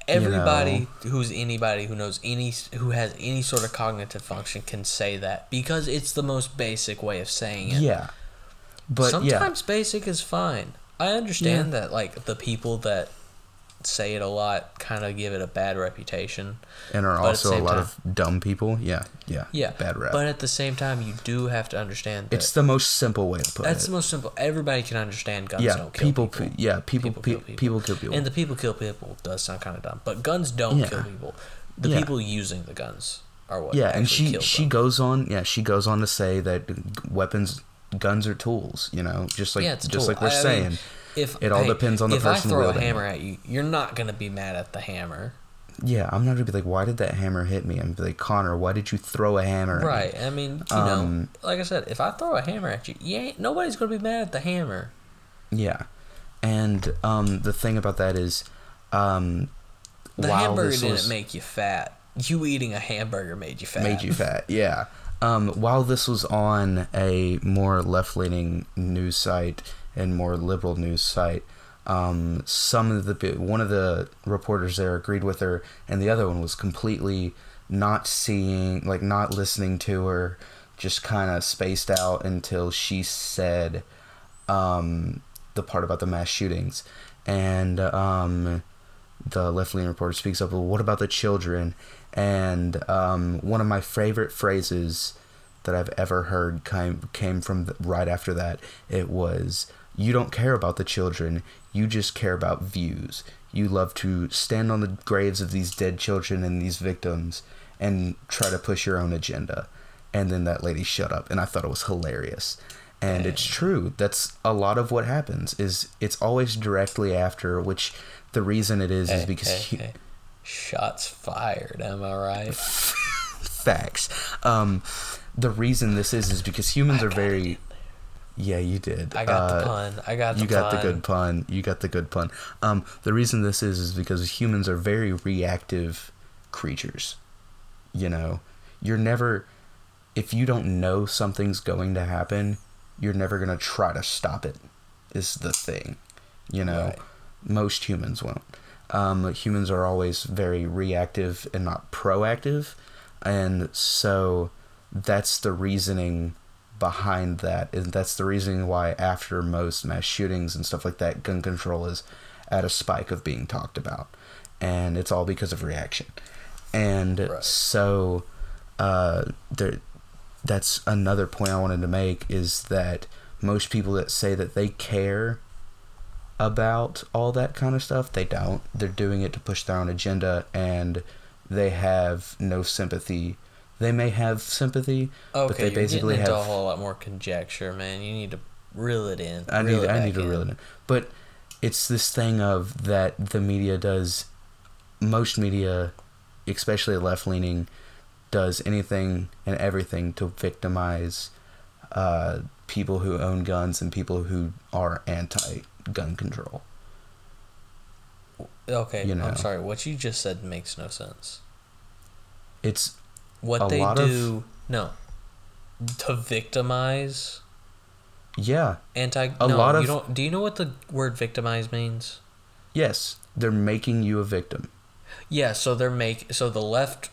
[SPEAKER 1] Everybody who's anybody who knows any who has any sort of cognitive function can say that because it's the most basic way of saying it.
[SPEAKER 2] Yeah. But
[SPEAKER 1] sometimes basic is fine. I understand that like the people that say it a lot kind of give it a bad reputation.
[SPEAKER 2] and are
[SPEAKER 1] but
[SPEAKER 2] also a lot
[SPEAKER 1] time-
[SPEAKER 2] of dumb people. Yeah, yeah.
[SPEAKER 1] Yeah,
[SPEAKER 2] Bad rap.
[SPEAKER 1] But at the same time, you do have to understand that
[SPEAKER 2] it's the most simple way to put
[SPEAKER 1] that's
[SPEAKER 2] it.
[SPEAKER 1] That's the most simple. Everybody can understand guns
[SPEAKER 2] yeah,
[SPEAKER 1] don't kill
[SPEAKER 2] people,
[SPEAKER 1] people.
[SPEAKER 2] yeah, people,
[SPEAKER 1] People
[SPEAKER 2] pe-
[SPEAKER 1] kill people.
[SPEAKER 2] people kill people.
[SPEAKER 1] And the people kill people does sound kind of dumb, but guns don't
[SPEAKER 2] Yeah.
[SPEAKER 1] kill people. The
[SPEAKER 2] Yeah.
[SPEAKER 1] people using the guns are what.
[SPEAKER 2] yeah, and she she
[SPEAKER 1] them.
[SPEAKER 2] goes on. Yeah, she goes on to say that weapons, guns are tools. You know, just like
[SPEAKER 1] yeah,
[SPEAKER 2] just
[SPEAKER 1] tool.
[SPEAKER 2] like we're
[SPEAKER 1] I- I mean,
[SPEAKER 2] saying.
[SPEAKER 1] If
[SPEAKER 2] it all
[SPEAKER 1] hey,
[SPEAKER 2] depends on the
[SPEAKER 1] if
[SPEAKER 2] person If
[SPEAKER 1] I throw a
[SPEAKER 2] it.
[SPEAKER 1] hammer at you, you're not gonna be mad at the hammer,
[SPEAKER 2] yeah, I'm not gonna be like, why did that hammer hit me? I'm like, Connor, why did you throw a hammer? at me?"
[SPEAKER 1] right? I mean, you know,
[SPEAKER 2] Um,
[SPEAKER 1] like I said, if I throw a hammer at you, you ain't nobody's gonna be mad at the hammer.
[SPEAKER 2] Yeah, and um, the thing about that is, um,
[SPEAKER 1] The
[SPEAKER 2] while
[SPEAKER 1] hamburger didn't
[SPEAKER 2] was-
[SPEAKER 1] make you fat. You eating a hamburger made you fat.
[SPEAKER 2] made you fat. Yeah. Um, while this was on a more left leaning news site and more liberal news site, um, some of the one of the reporters there agreed with her, and the other one was completely not seeing, like not listening to her, just kind of spaced out until she said um, the part about the mass shootings, and um, the left leaning reporter speaks up. Well, what about the children? And um, one of my favorite phrases that I've ever heard came came from the, right after that. It was, "You don't care about the children. You just care about views. You love to stand on the graves of these dead children and these victims and try to push your own agenda." And then that lady shut up, and I thought it was hilarious. And it's true. That's a lot of what happens. Is it's always directly after, which the reason it is is
[SPEAKER 1] eh,
[SPEAKER 2] because eh,
[SPEAKER 1] hey,
[SPEAKER 2] hu-
[SPEAKER 1] hey. Eh. shots fired. Am I right? [laughs]
[SPEAKER 2] facts. Um, the reason this is is because humans
[SPEAKER 1] I
[SPEAKER 2] are very. Yeah, you did.
[SPEAKER 1] I got the
[SPEAKER 2] Uh,
[SPEAKER 1] pun. I got the
[SPEAKER 2] you got
[SPEAKER 1] pun.
[SPEAKER 2] the good pun. You got the good pun. Um, the reason this is is because humans are very reactive creatures. You know, you're never if you don't know something's going to happen, you're never gonna try to stop it. Is the thing. You know,
[SPEAKER 1] Right.
[SPEAKER 2] most humans won't. Um, humans are always very reactive and not proactive, and so that's the reasoning behind that and that's the reason why after most mass shootings and stuff like that gun control is at a spike of being talked about. And it's all because of reaction. And
[SPEAKER 1] Right.
[SPEAKER 2] so uh, there that's another point i wanted to make is that most people that say that they care about all that kind of stuff they don't. They're doing it to push their own agenda and they have no sympathy they may have sympathy
[SPEAKER 1] Okay,
[SPEAKER 2] but they
[SPEAKER 1] you're
[SPEAKER 2] basically have
[SPEAKER 1] a whole lot more conjecture, man. You need to reel it in.
[SPEAKER 2] I need I need to
[SPEAKER 1] in.
[SPEAKER 2] reel it in. But it's this thing of that the media does most media, especially left leaning, does anything and everything to victimize uh, people who own guns and people who are anti gun control.
[SPEAKER 1] Okay,
[SPEAKER 2] you know.
[SPEAKER 1] I'm sorry. What you just said makes no sense.
[SPEAKER 2] It's
[SPEAKER 1] What they
[SPEAKER 2] lot of-
[SPEAKER 1] do, no, to victimize
[SPEAKER 2] yeah,
[SPEAKER 1] anti.
[SPEAKER 2] A
[SPEAKER 1] no,
[SPEAKER 2] lot
[SPEAKER 1] you
[SPEAKER 2] of-
[SPEAKER 1] don't. Do you know what the word victimize means?
[SPEAKER 2] yes, they're making you a victim.
[SPEAKER 1] Yeah, so they're make so the left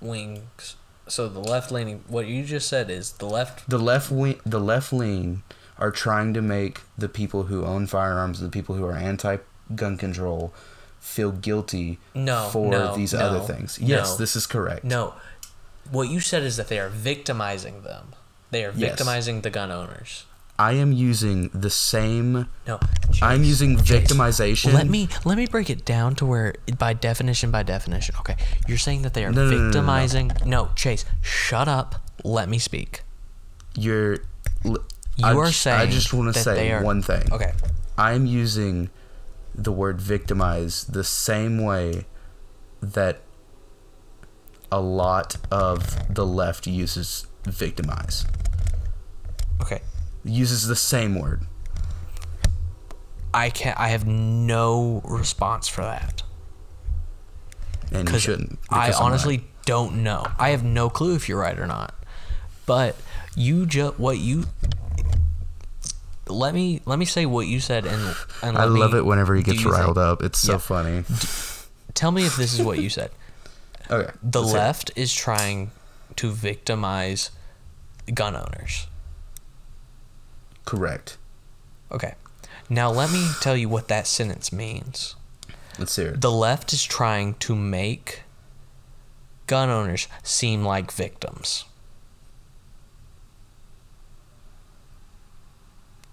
[SPEAKER 1] wings So the left leaning, what you just said is the left.
[SPEAKER 2] The left wing, the left lean, are trying to make the people who own firearms, the people who are anti-gun control, feel guilty
[SPEAKER 1] No,
[SPEAKER 2] for
[SPEAKER 1] no,
[SPEAKER 2] these
[SPEAKER 1] no,
[SPEAKER 2] other things. Yes, this is correct.
[SPEAKER 1] No, what you said is that they are victimizing them. They are
[SPEAKER 2] Yes.
[SPEAKER 1] victimizing the gun owners.
[SPEAKER 2] I am using the same.
[SPEAKER 1] No,
[SPEAKER 2] I'm using
[SPEAKER 1] Chase,
[SPEAKER 2] victimization.
[SPEAKER 1] Let me let me break it down to where, by definition, by definition. Okay, you're saying that they are
[SPEAKER 2] No, no, no, no, no.
[SPEAKER 1] victimizing. No, Chase, shut up. Let me speak.
[SPEAKER 2] You're.
[SPEAKER 1] You
[SPEAKER 2] I
[SPEAKER 1] are saying
[SPEAKER 2] I just want to say
[SPEAKER 1] are-
[SPEAKER 2] one thing.
[SPEAKER 1] Okay,
[SPEAKER 2] I'm using the word victimize the same way that a lot of the left uses victimize.
[SPEAKER 1] okay.
[SPEAKER 2] Uses the same word.
[SPEAKER 1] I can't. I have no response for that.
[SPEAKER 2] And you shouldn't.
[SPEAKER 1] I honestly
[SPEAKER 2] right.
[SPEAKER 1] don't know. I have no clue if you're right or not. But you just what you let me let me say what you said and and
[SPEAKER 2] I love
[SPEAKER 1] me
[SPEAKER 2] it whenever he gets riled
[SPEAKER 1] think.
[SPEAKER 2] up. It's so
[SPEAKER 1] Yeah.
[SPEAKER 2] funny.
[SPEAKER 1] Tell me if this is what you said. [laughs]
[SPEAKER 2] Okay.
[SPEAKER 1] The
[SPEAKER 2] let's hear it.
[SPEAKER 1] left is trying to victimize gun owners.
[SPEAKER 2] Correct.
[SPEAKER 1] Okay. Now let me tell you what that sentence means.
[SPEAKER 2] Let's hear it.
[SPEAKER 1] The left is trying to make gun owners seem like victims.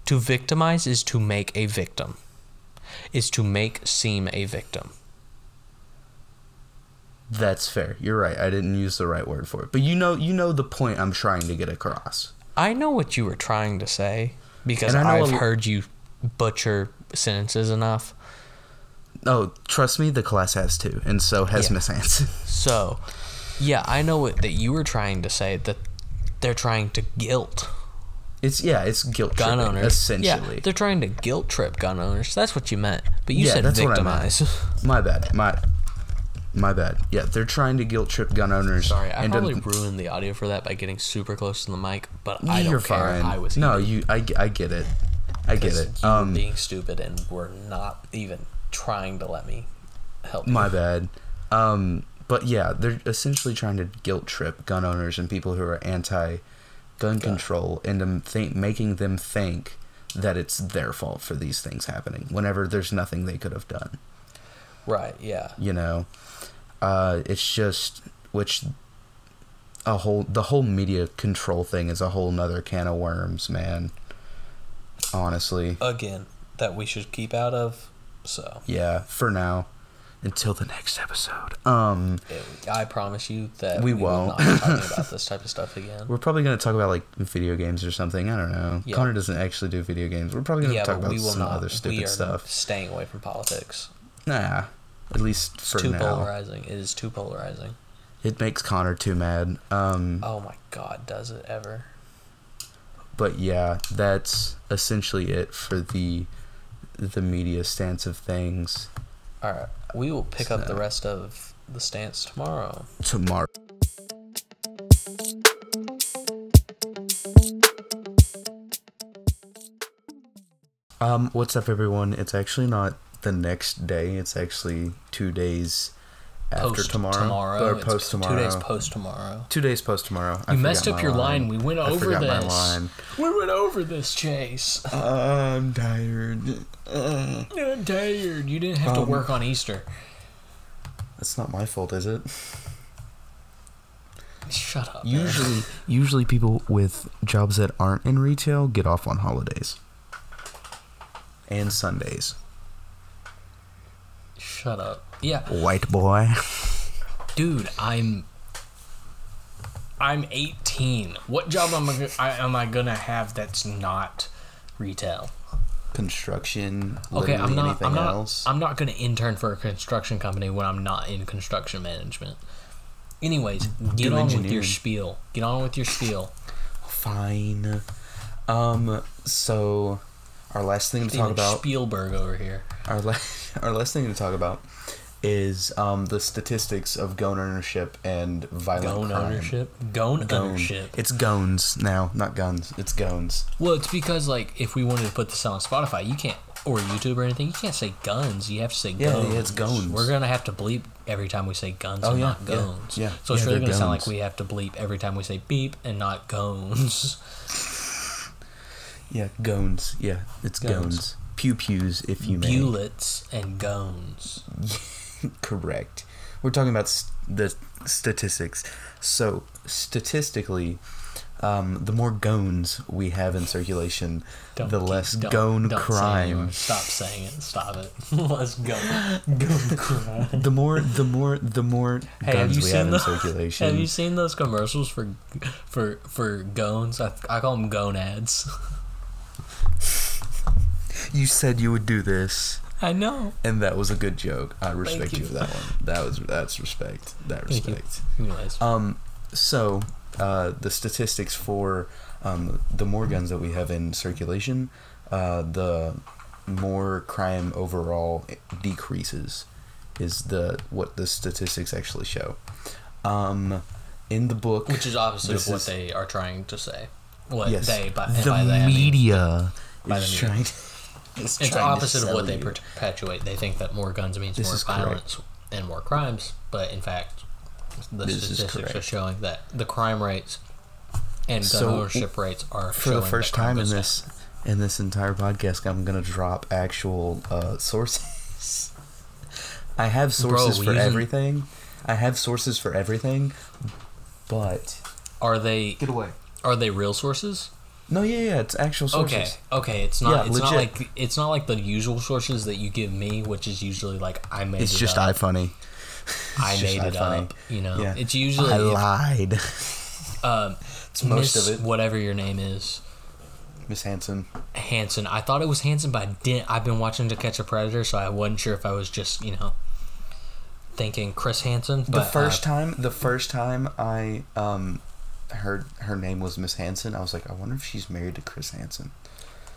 [SPEAKER 1] To victimize is to make a victim, is to make seem a victim.
[SPEAKER 2] That's fair. You're right. I didn't use the right word for it. But you know you know the point I'm trying to get across.
[SPEAKER 1] I know what you were trying to say because
[SPEAKER 2] And I know
[SPEAKER 1] I've
[SPEAKER 2] a-
[SPEAKER 1] heard you butcher sentences enough.
[SPEAKER 2] Oh, trust me, the class has too, and so has
[SPEAKER 1] Yeah.
[SPEAKER 2] Miss Hanson. [laughs]
[SPEAKER 1] So, yeah, I know what, that you were trying to say that they're trying to guilt
[SPEAKER 2] It's yeah, it's guilt
[SPEAKER 1] gun
[SPEAKER 2] tripping,
[SPEAKER 1] owners.
[SPEAKER 2] essentially.
[SPEAKER 1] Yeah, they're trying to guilt trip gun owners. That's what you meant. But you
[SPEAKER 2] Yeah,
[SPEAKER 1] said
[SPEAKER 2] that's what I meant.
[SPEAKER 1] victimize. [laughs]
[SPEAKER 2] My bad. My my bad. Yeah, they're trying to guilt trip gun owners.
[SPEAKER 1] Sorry, I probably ruined the audio for that by getting super close to the mic, but I don't care.
[SPEAKER 2] fine.
[SPEAKER 1] I was
[SPEAKER 2] no,
[SPEAKER 1] eating
[SPEAKER 2] you. I, I get it. I get it.
[SPEAKER 1] You
[SPEAKER 2] Um,
[SPEAKER 1] being stupid and we're not even trying to let me help.
[SPEAKER 2] my
[SPEAKER 1] you.
[SPEAKER 2] bad. Um, but yeah, they're essentially trying to guilt trip gun owners and people who are anti gun control into think, making them think that it's their fault for these things happening whenever there's nothing they could have done.
[SPEAKER 1] Right? Yeah.
[SPEAKER 2] you know uh it's just which a whole the whole media control thing is a whole nother can of worms man honestly
[SPEAKER 1] Again, that we should keep out of. So
[SPEAKER 2] yeah for now until the next episode um
[SPEAKER 1] it- I promise you that
[SPEAKER 2] We
[SPEAKER 1] will
[SPEAKER 2] won't.
[SPEAKER 1] not be talking [laughs] about this type of stuff again.
[SPEAKER 2] we're probably going to talk about like video games or something i don't know
[SPEAKER 1] Yeah.
[SPEAKER 2] connor doesn't actually do video games we're probably going to
[SPEAKER 1] yeah,
[SPEAKER 2] talk about
[SPEAKER 1] we will
[SPEAKER 2] some
[SPEAKER 1] not.
[SPEAKER 2] other
[SPEAKER 1] we
[SPEAKER 2] stupid
[SPEAKER 1] are
[SPEAKER 2] stuff
[SPEAKER 1] staying away from politics.
[SPEAKER 2] nah at least
[SPEAKER 1] It's
[SPEAKER 2] for
[SPEAKER 1] too
[SPEAKER 2] now
[SPEAKER 1] polarizing. It is too polarizing.
[SPEAKER 2] it makes connor too mad um
[SPEAKER 1] Oh my god, does it ever?
[SPEAKER 2] but yeah, that's essentially it for the the media stance of things
[SPEAKER 1] All right, we will pick up the rest of the stance tomorrow.
[SPEAKER 2] tomorrow. Um, what's up, everyone? It's actually not the next day. It's actually two days after
[SPEAKER 1] Post
[SPEAKER 2] tomorrow.
[SPEAKER 1] tomorrow.
[SPEAKER 2] Or post tomorrow.
[SPEAKER 1] Two days post tomorrow.
[SPEAKER 2] Two days post tomorrow. I
[SPEAKER 3] You messed up your line. We went
[SPEAKER 2] I
[SPEAKER 3] over
[SPEAKER 2] forgot my
[SPEAKER 3] this.
[SPEAKER 2] line.
[SPEAKER 3] We went over this, Chase. [laughs]
[SPEAKER 2] I'm tired. Uh,
[SPEAKER 3] I'm tired. You didn't have to
[SPEAKER 2] Um,
[SPEAKER 3] work on Easter.
[SPEAKER 2] that's not my fault, is it?
[SPEAKER 3] Shut up. man.
[SPEAKER 2] Usually, usually people with jobs that aren't in retail get off on holidays and Sundays.
[SPEAKER 3] Shut up. Yeah,
[SPEAKER 2] White boy.
[SPEAKER 3] dude, I'm. I'm 18. What job am I, am I gonna have that's not retail?
[SPEAKER 2] Construction.
[SPEAKER 3] Okay, I'm not. I'm not.
[SPEAKER 2] else.
[SPEAKER 3] I'm not gonna intern for a construction company when I'm not in construction management. Anyways, get
[SPEAKER 2] Do
[SPEAKER 3] on with your spiel. Get on with your spiel.
[SPEAKER 2] Fine. Um. So, our last thing to talk about.
[SPEAKER 3] Spielberg over here.
[SPEAKER 2] Our la- [laughs] our last thing to talk about is um the statistics of gun ownership and violent
[SPEAKER 3] Gun
[SPEAKER 2] crime.
[SPEAKER 3] ownership. Gun
[SPEAKER 2] Gun.
[SPEAKER 3] ownership.
[SPEAKER 2] It's gones now, not guns. It's gones.
[SPEAKER 3] Well, it's because like if we wanted to put this on Spotify, you can't
[SPEAKER 1] or YouTube or anything, you can't say guns. You have to say
[SPEAKER 2] Yeah,
[SPEAKER 1] guns.
[SPEAKER 2] yeah, it's guns.
[SPEAKER 1] We're gonna have to bleep every time we say guns
[SPEAKER 2] Oh,
[SPEAKER 1] and
[SPEAKER 2] yeah,
[SPEAKER 1] not
[SPEAKER 2] yeah,
[SPEAKER 1] guns.
[SPEAKER 2] yeah,
[SPEAKER 1] So it's
[SPEAKER 2] yeah,
[SPEAKER 1] really gonna sound like we have to bleep every time we say beep and not gones. [laughs]
[SPEAKER 2] Yeah, gones. Yeah, it's
[SPEAKER 1] Gones.
[SPEAKER 2] gones. Pew pews, if you may.
[SPEAKER 1] Bullets and gones. [laughs]
[SPEAKER 2] Correct. We're talking about st- the statistics. So, statistically, um, the more gones we have in circulation,
[SPEAKER 1] Don't
[SPEAKER 2] the
[SPEAKER 1] keep-
[SPEAKER 2] less
[SPEAKER 1] don't-
[SPEAKER 2] gone
[SPEAKER 1] don't
[SPEAKER 2] crime.
[SPEAKER 1] anymore. Stop saying it. Stop it. [laughs] Let's go. Gone [laughs] crime.
[SPEAKER 2] The more, the more, the more
[SPEAKER 1] Hey,
[SPEAKER 2] guns we have in circulation.
[SPEAKER 1] Have you seen those commercials for for for gones? I, I call them gonads.
[SPEAKER 2] You said you would do this,
[SPEAKER 1] I know.
[SPEAKER 2] and that was a good joke. I respect
[SPEAKER 1] you.
[SPEAKER 2] you for that one. That was that's respect. That respect. Um, so uh, the statistics for um, the more guns that we have in circulation, uh, the more crime overall decreases. Is the what the statistics actually show? Um, in the book,
[SPEAKER 1] which is opposite of what
[SPEAKER 2] is-
[SPEAKER 1] they are trying to say. What
[SPEAKER 2] yes,
[SPEAKER 1] they by,
[SPEAKER 2] the
[SPEAKER 1] by they, I mean-
[SPEAKER 2] media
[SPEAKER 1] by
[SPEAKER 2] is
[SPEAKER 1] the media.
[SPEAKER 2] trying. [laughs]
[SPEAKER 1] it's
[SPEAKER 2] is
[SPEAKER 1] the opposite of
[SPEAKER 2] sell
[SPEAKER 1] what they
[SPEAKER 2] you.
[SPEAKER 1] perpetuate. They think that more guns means
[SPEAKER 2] This
[SPEAKER 1] more
[SPEAKER 2] is correct.
[SPEAKER 1] violence and more crimes, but in fact, the
[SPEAKER 2] This
[SPEAKER 1] statistics are showing that the crime rates and gun
[SPEAKER 2] So,
[SPEAKER 1] ownership rates are
[SPEAKER 2] for
[SPEAKER 1] showing
[SPEAKER 2] the first
[SPEAKER 1] that
[SPEAKER 2] time in
[SPEAKER 1] goes down.
[SPEAKER 2] this in this entire podcast i'm gonna drop actual uh, sources i have sources
[SPEAKER 1] we
[SPEAKER 2] for
[SPEAKER 1] using-
[SPEAKER 2] everything i have sources for everything but
[SPEAKER 1] Are they
[SPEAKER 2] get away
[SPEAKER 1] are they real sources?
[SPEAKER 2] No yeah yeah it's actual sources
[SPEAKER 1] Okay, okay, it's not.
[SPEAKER 2] Yeah,
[SPEAKER 1] it's not
[SPEAKER 2] legit.
[SPEAKER 1] like it's not like the usual sources that you give me, which is usually like I made.
[SPEAKER 2] it's
[SPEAKER 1] it
[SPEAKER 2] just
[SPEAKER 1] up.
[SPEAKER 2] ifunny
[SPEAKER 1] I made it
[SPEAKER 2] iFunny.
[SPEAKER 1] up. You know,
[SPEAKER 2] yeah
[SPEAKER 1] it's usually
[SPEAKER 2] i lied [laughs]
[SPEAKER 1] um,
[SPEAKER 2] it's most
[SPEAKER 1] Miss
[SPEAKER 2] of it
[SPEAKER 1] Whatever your name is,
[SPEAKER 2] miss hanson
[SPEAKER 1] Hanson. I thought it was Hanson, but I didn't. I've been watching To Catch a Predator, so I wasn't sure if I was just you know thinking Chris Hansen. But
[SPEAKER 2] the first
[SPEAKER 1] uh,
[SPEAKER 2] time the first time i um heard her name was miss hanson i was like i wonder if she's married to chris hansen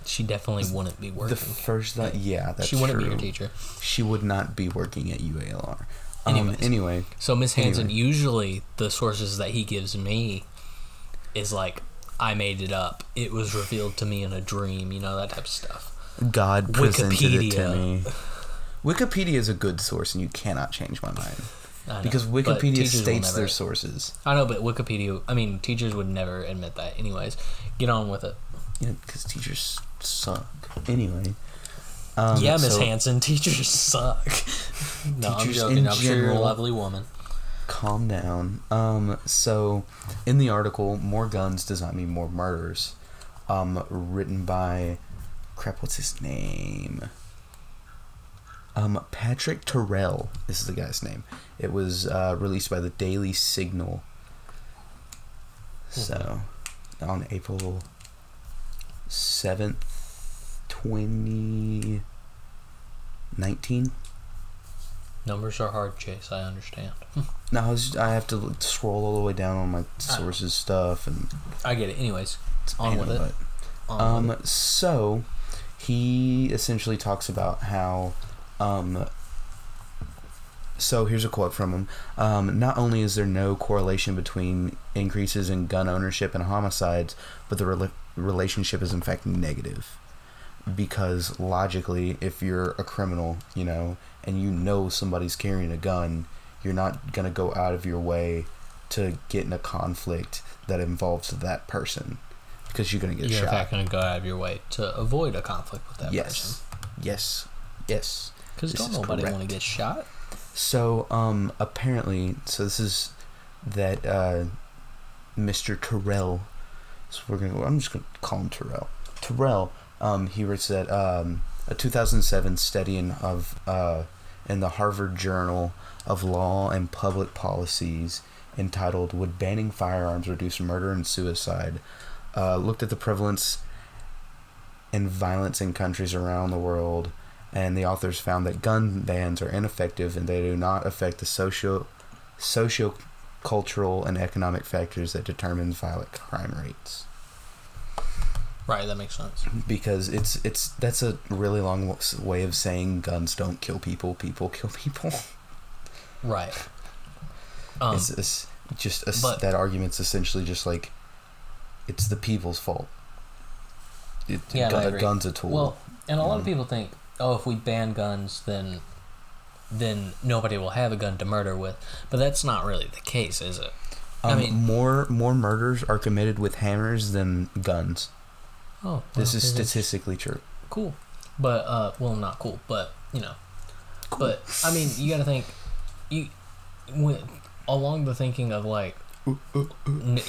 [SPEAKER 1] she definitely wouldn't be working.
[SPEAKER 2] the first that yeah that's
[SPEAKER 1] she wouldn't
[SPEAKER 2] true.
[SPEAKER 1] be your teacher.
[SPEAKER 2] she would not be working at UALR. Um, anyway,
[SPEAKER 1] So Miss Hansen,
[SPEAKER 2] Anyway.
[SPEAKER 1] usually the sources that he gives me is like I made it up. It was revealed to me in a dream. You know that type of stuff.
[SPEAKER 2] God presented it to me. Wikipedia is a good source, and you cannot change my mind
[SPEAKER 1] I
[SPEAKER 2] because Wikipedia
[SPEAKER 1] teachers
[SPEAKER 2] states
[SPEAKER 1] never-
[SPEAKER 2] their sources.
[SPEAKER 1] I know, but Wikipedia. I mean, teachers would never admit that. Anyways, get on with it.
[SPEAKER 2] Because teachers suck. Anyway. Um,
[SPEAKER 1] yeah, Miss
[SPEAKER 2] so
[SPEAKER 1] Hansen, [laughs] teachers suck. [laughs] no, I'm joking.
[SPEAKER 2] in
[SPEAKER 1] I'm sure you're a lovely woman.
[SPEAKER 2] Calm down. Um, so, in the article, more guns does not mean more murders. Um, written by, crap, what's his name? Um, Patrick Tyrrell. This is the guy's name. It was uh, released by the Daily Signal. So, on April seventh, twenty nineteen.
[SPEAKER 1] Numbers are hard, Chase. I understand. [laughs]
[SPEAKER 2] No, I, was, I have to scroll all the way down on my sources stuff and
[SPEAKER 1] I get it. Anyways, on with it.
[SPEAKER 2] but-
[SPEAKER 1] On with
[SPEAKER 2] Um, so he essentially talks about how, um, so here's a quote from him. Um, not only is there no correlation between increases in gun ownership and homicides, but the rela- relationship is in fact negative. Because logically, if you're a criminal, you know, and you know somebody's carrying a gun, you're not gonna go out of your way to get in a conflict that involves that person because you're gonna get shot.
[SPEAKER 1] You're in fact going to go out of your way to avoid a conflict with that
[SPEAKER 2] yes,
[SPEAKER 1] person.
[SPEAKER 2] yes, yes.
[SPEAKER 1] Because don't nobody want to get shot.
[SPEAKER 2] So, um, apparently, so this is that uh, Mr. Tyrrell. So we're gonna. I'm just gonna call him Tyrrell. Tyrrell. Um, he writes that um, a 2007 study in, of uh, in the Harvard Journal of Law and Public Policies entitled "Would Banning Firearms Reduce Murder and Suicide?" Uh, looked at the prevalence and violence in countries around the world and the authors found that gun bans are ineffective and they do not affect the socio socio cultural and economic factors that determine violent crime rates.
[SPEAKER 1] Right, that makes sense.
[SPEAKER 2] because it's it's that's a really long way of saying guns don't kill people people kill people. [laughs]
[SPEAKER 1] Right. Um,
[SPEAKER 2] it's, it's just a,
[SPEAKER 1] but-
[SPEAKER 2] that argument's essentially just like it's the people's fault. It,
[SPEAKER 1] Yeah, no, I
[SPEAKER 2] gu- a gun's a tool
[SPEAKER 1] well, And a lot of people think, oh, if we ban guns, then then nobody will have a gun to murder with. But that's not really the case, is it? I
[SPEAKER 2] Um,
[SPEAKER 1] mean-
[SPEAKER 2] more more murders are committed with hammers than guns.
[SPEAKER 1] Oh,
[SPEAKER 2] This is statistically true.
[SPEAKER 1] cool. But uh, well, not cool, but you know, but I mean, you got to think, you when, along the thinking of like,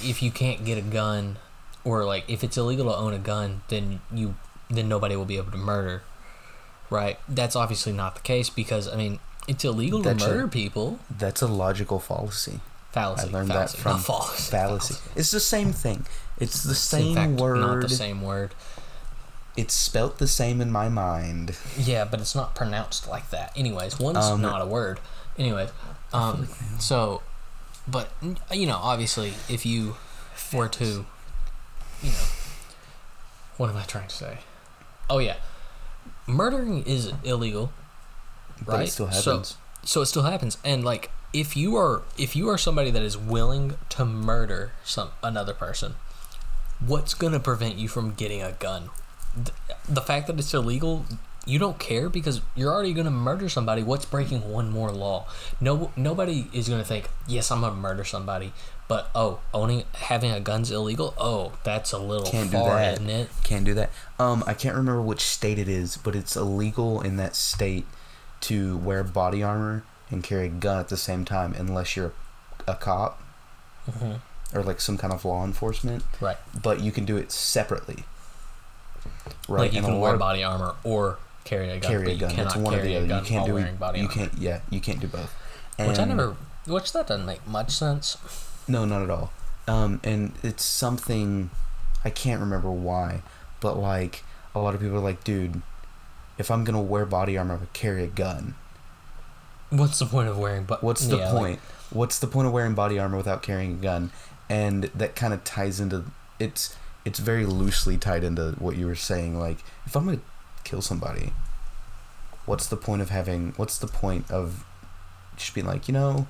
[SPEAKER 1] if you can't get a gun, or like if it's illegal to own a gun, then you then nobody will be able to murder, right? That's obviously not the case because I mean, it's illegal to
[SPEAKER 2] That's a-
[SPEAKER 1] murder people.
[SPEAKER 2] That's a logical fallacy.
[SPEAKER 1] Fallacy.
[SPEAKER 2] I learned
[SPEAKER 1] fallacy,
[SPEAKER 2] that from
[SPEAKER 1] not [laughs] fallacy.
[SPEAKER 2] fallacy. It's the same thing. It's the same
[SPEAKER 1] fact
[SPEAKER 2] word.
[SPEAKER 1] Not the same word.
[SPEAKER 2] It's spelt the same in my mind.
[SPEAKER 1] Yeah, but it's not pronounced like that. Anyways, one's
[SPEAKER 2] Um,
[SPEAKER 1] not a word. Anyways, um, so, but you know, obviously, if you were to, you know, what am I trying to say? Oh yeah, murdering is illegal,
[SPEAKER 2] But
[SPEAKER 1] right?
[SPEAKER 2] it still
[SPEAKER 1] So- So, it still happens, and like if you are if you are somebody that is willing to murder some another person, what's gonna prevent you from getting a gun? The, the fact that it's illegal, you don't care because you're already gonna murder somebody. What's breaking one more law? No, nobody is gonna think, yes, I'm gonna murder somebody, but oh, owning having a gun's illegal. Oh, that's a little
[SPEAKER 2] Can't do
[SPEAKER 1] far,
[SPEAKER 2] that.
[SPEAKER 1] isn't it?
[SPEAKER 2] Can't do that. Um, I can't remember which state it is, but it's illegal in that state to wear body armor and carry a gun at the same time unless you're a cop
[SPEAKER 1] hmm
[SPEAKER 2] or like some kind of law enforcement.
[SPEAKER 1] Right.
[SPEAKER 2] But you can do it separately. Right.
[SPEAKER 1] Like you
[SPEAKER 2] and
[SPEAKER 1] can wear body armor or carry a gun,
[SPEAKER 2] carry a
[SPEAKER 1] you
[SPEAKER 2] gun. It's one or the other.
[SPEAKER 1] gun
[SPEAKER 2] You can't do
[SPEAKER 1] wearing body
[SPEAKER 2] you
[SPEAKER 1] armor.
[SPEAKER 2] can't yeah, you can't do both.
[SPEAKER 1] Which I never, which that doesn't make much sense.
[SPEAKER 2] No, not at all. Um, and it's something I can't remember why, but like a lot of people are like, dude, if I'm gonna wear body armor, I would carry a gun.
[SPEAKER 1] What's the point of wearing? But
[SPEAKER 2] What's the
[SPEAKER 1] yeah, like-
[SPEAKER 2] point? What's the point of wearing body armor without carrying a gun? And that kind of ties into it's it's very loosely tied into what you were saying. Like, if I'm gonna kill somebody, what's the point of having? What's the point of just being like, you know,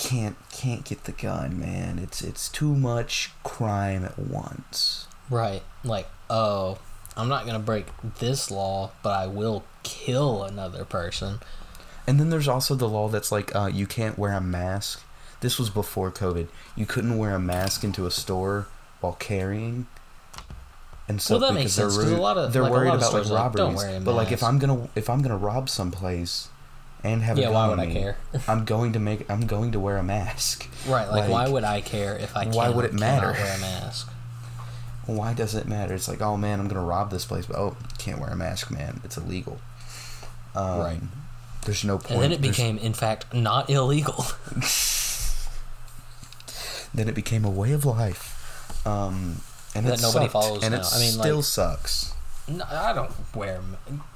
[SPEAKER 2] can't can't get the gun, man. It's it's too much crime at once.
[SPEAKER 1] right? Like, oh, I'm not gonna break this law, but I will kill another person.
[SPEAKER 2] And then there's also the law that's like uh, you can't wear a mask. This was before COVID. You couldn't wear a mask into a store while carrying. And so
[SPEAKER 1] Well, that
[SPEAKER 2] because
[SPEAKER 1] makes
[SPEAKER 2] they're
[SPEAKER 1] sense, 'cause a
[SPEAKER 2] worried-
[SPEAKER 1] lot of-
[SPEAKER 2] they're
[SPEAKER 1] like,
[SPEAKER 2] worried about like
[SPEAKER 1] stores are like, "Don't
[SPEAKER 2] robberies.
[SPEAKER 1] wear a
[SPEAKER 2] but like if. I'm gonna if I'm gonna rob someplace and have a
[SPEAKER 1] yeah,
[SPEAKER 2] gun
[SPEAKER 1] why would I
[SPEAKER 2] me,
[SPEAKER 1] care? [laughs]
[SPEAKER 2] I'm going to make I'm going to wear a mask.
[SPEAKER 1] Right? Like, why would I care if I?
[SPEAKER 2] why would it matter?
[SPEAKER 1] Wear a mask. [laughs] [laughs]
[SPEAKER 2] Why does it matter? It's like, oh man, I'm gonna rob this place, but oh, can't wear a mask, man. It's illegal. Um,
[SPEAKER 1] Right.
[SPEAKER 2] There's no point.
[SPEAKER 1] And then it
[SPEAKER 2] there's-
[SPEAKER 1] became, in fact, not illegal.
[SPEAKER 2] then it became a way of life. Um, and
[SPEAKER 1] That nobody
[SPEAKER 2] sucked,
[SPEAKER 1] follows
[SPEAKER 2] and
[SPEAKER 1] now.
[SPEAKER 2] it
[SPEAKER 1] I mean,
[SPEAKER 2] still
[SPEAKER 1] like-
[SPEAKER 2] sucks.
[SPEAKER 1] No, I don't wear.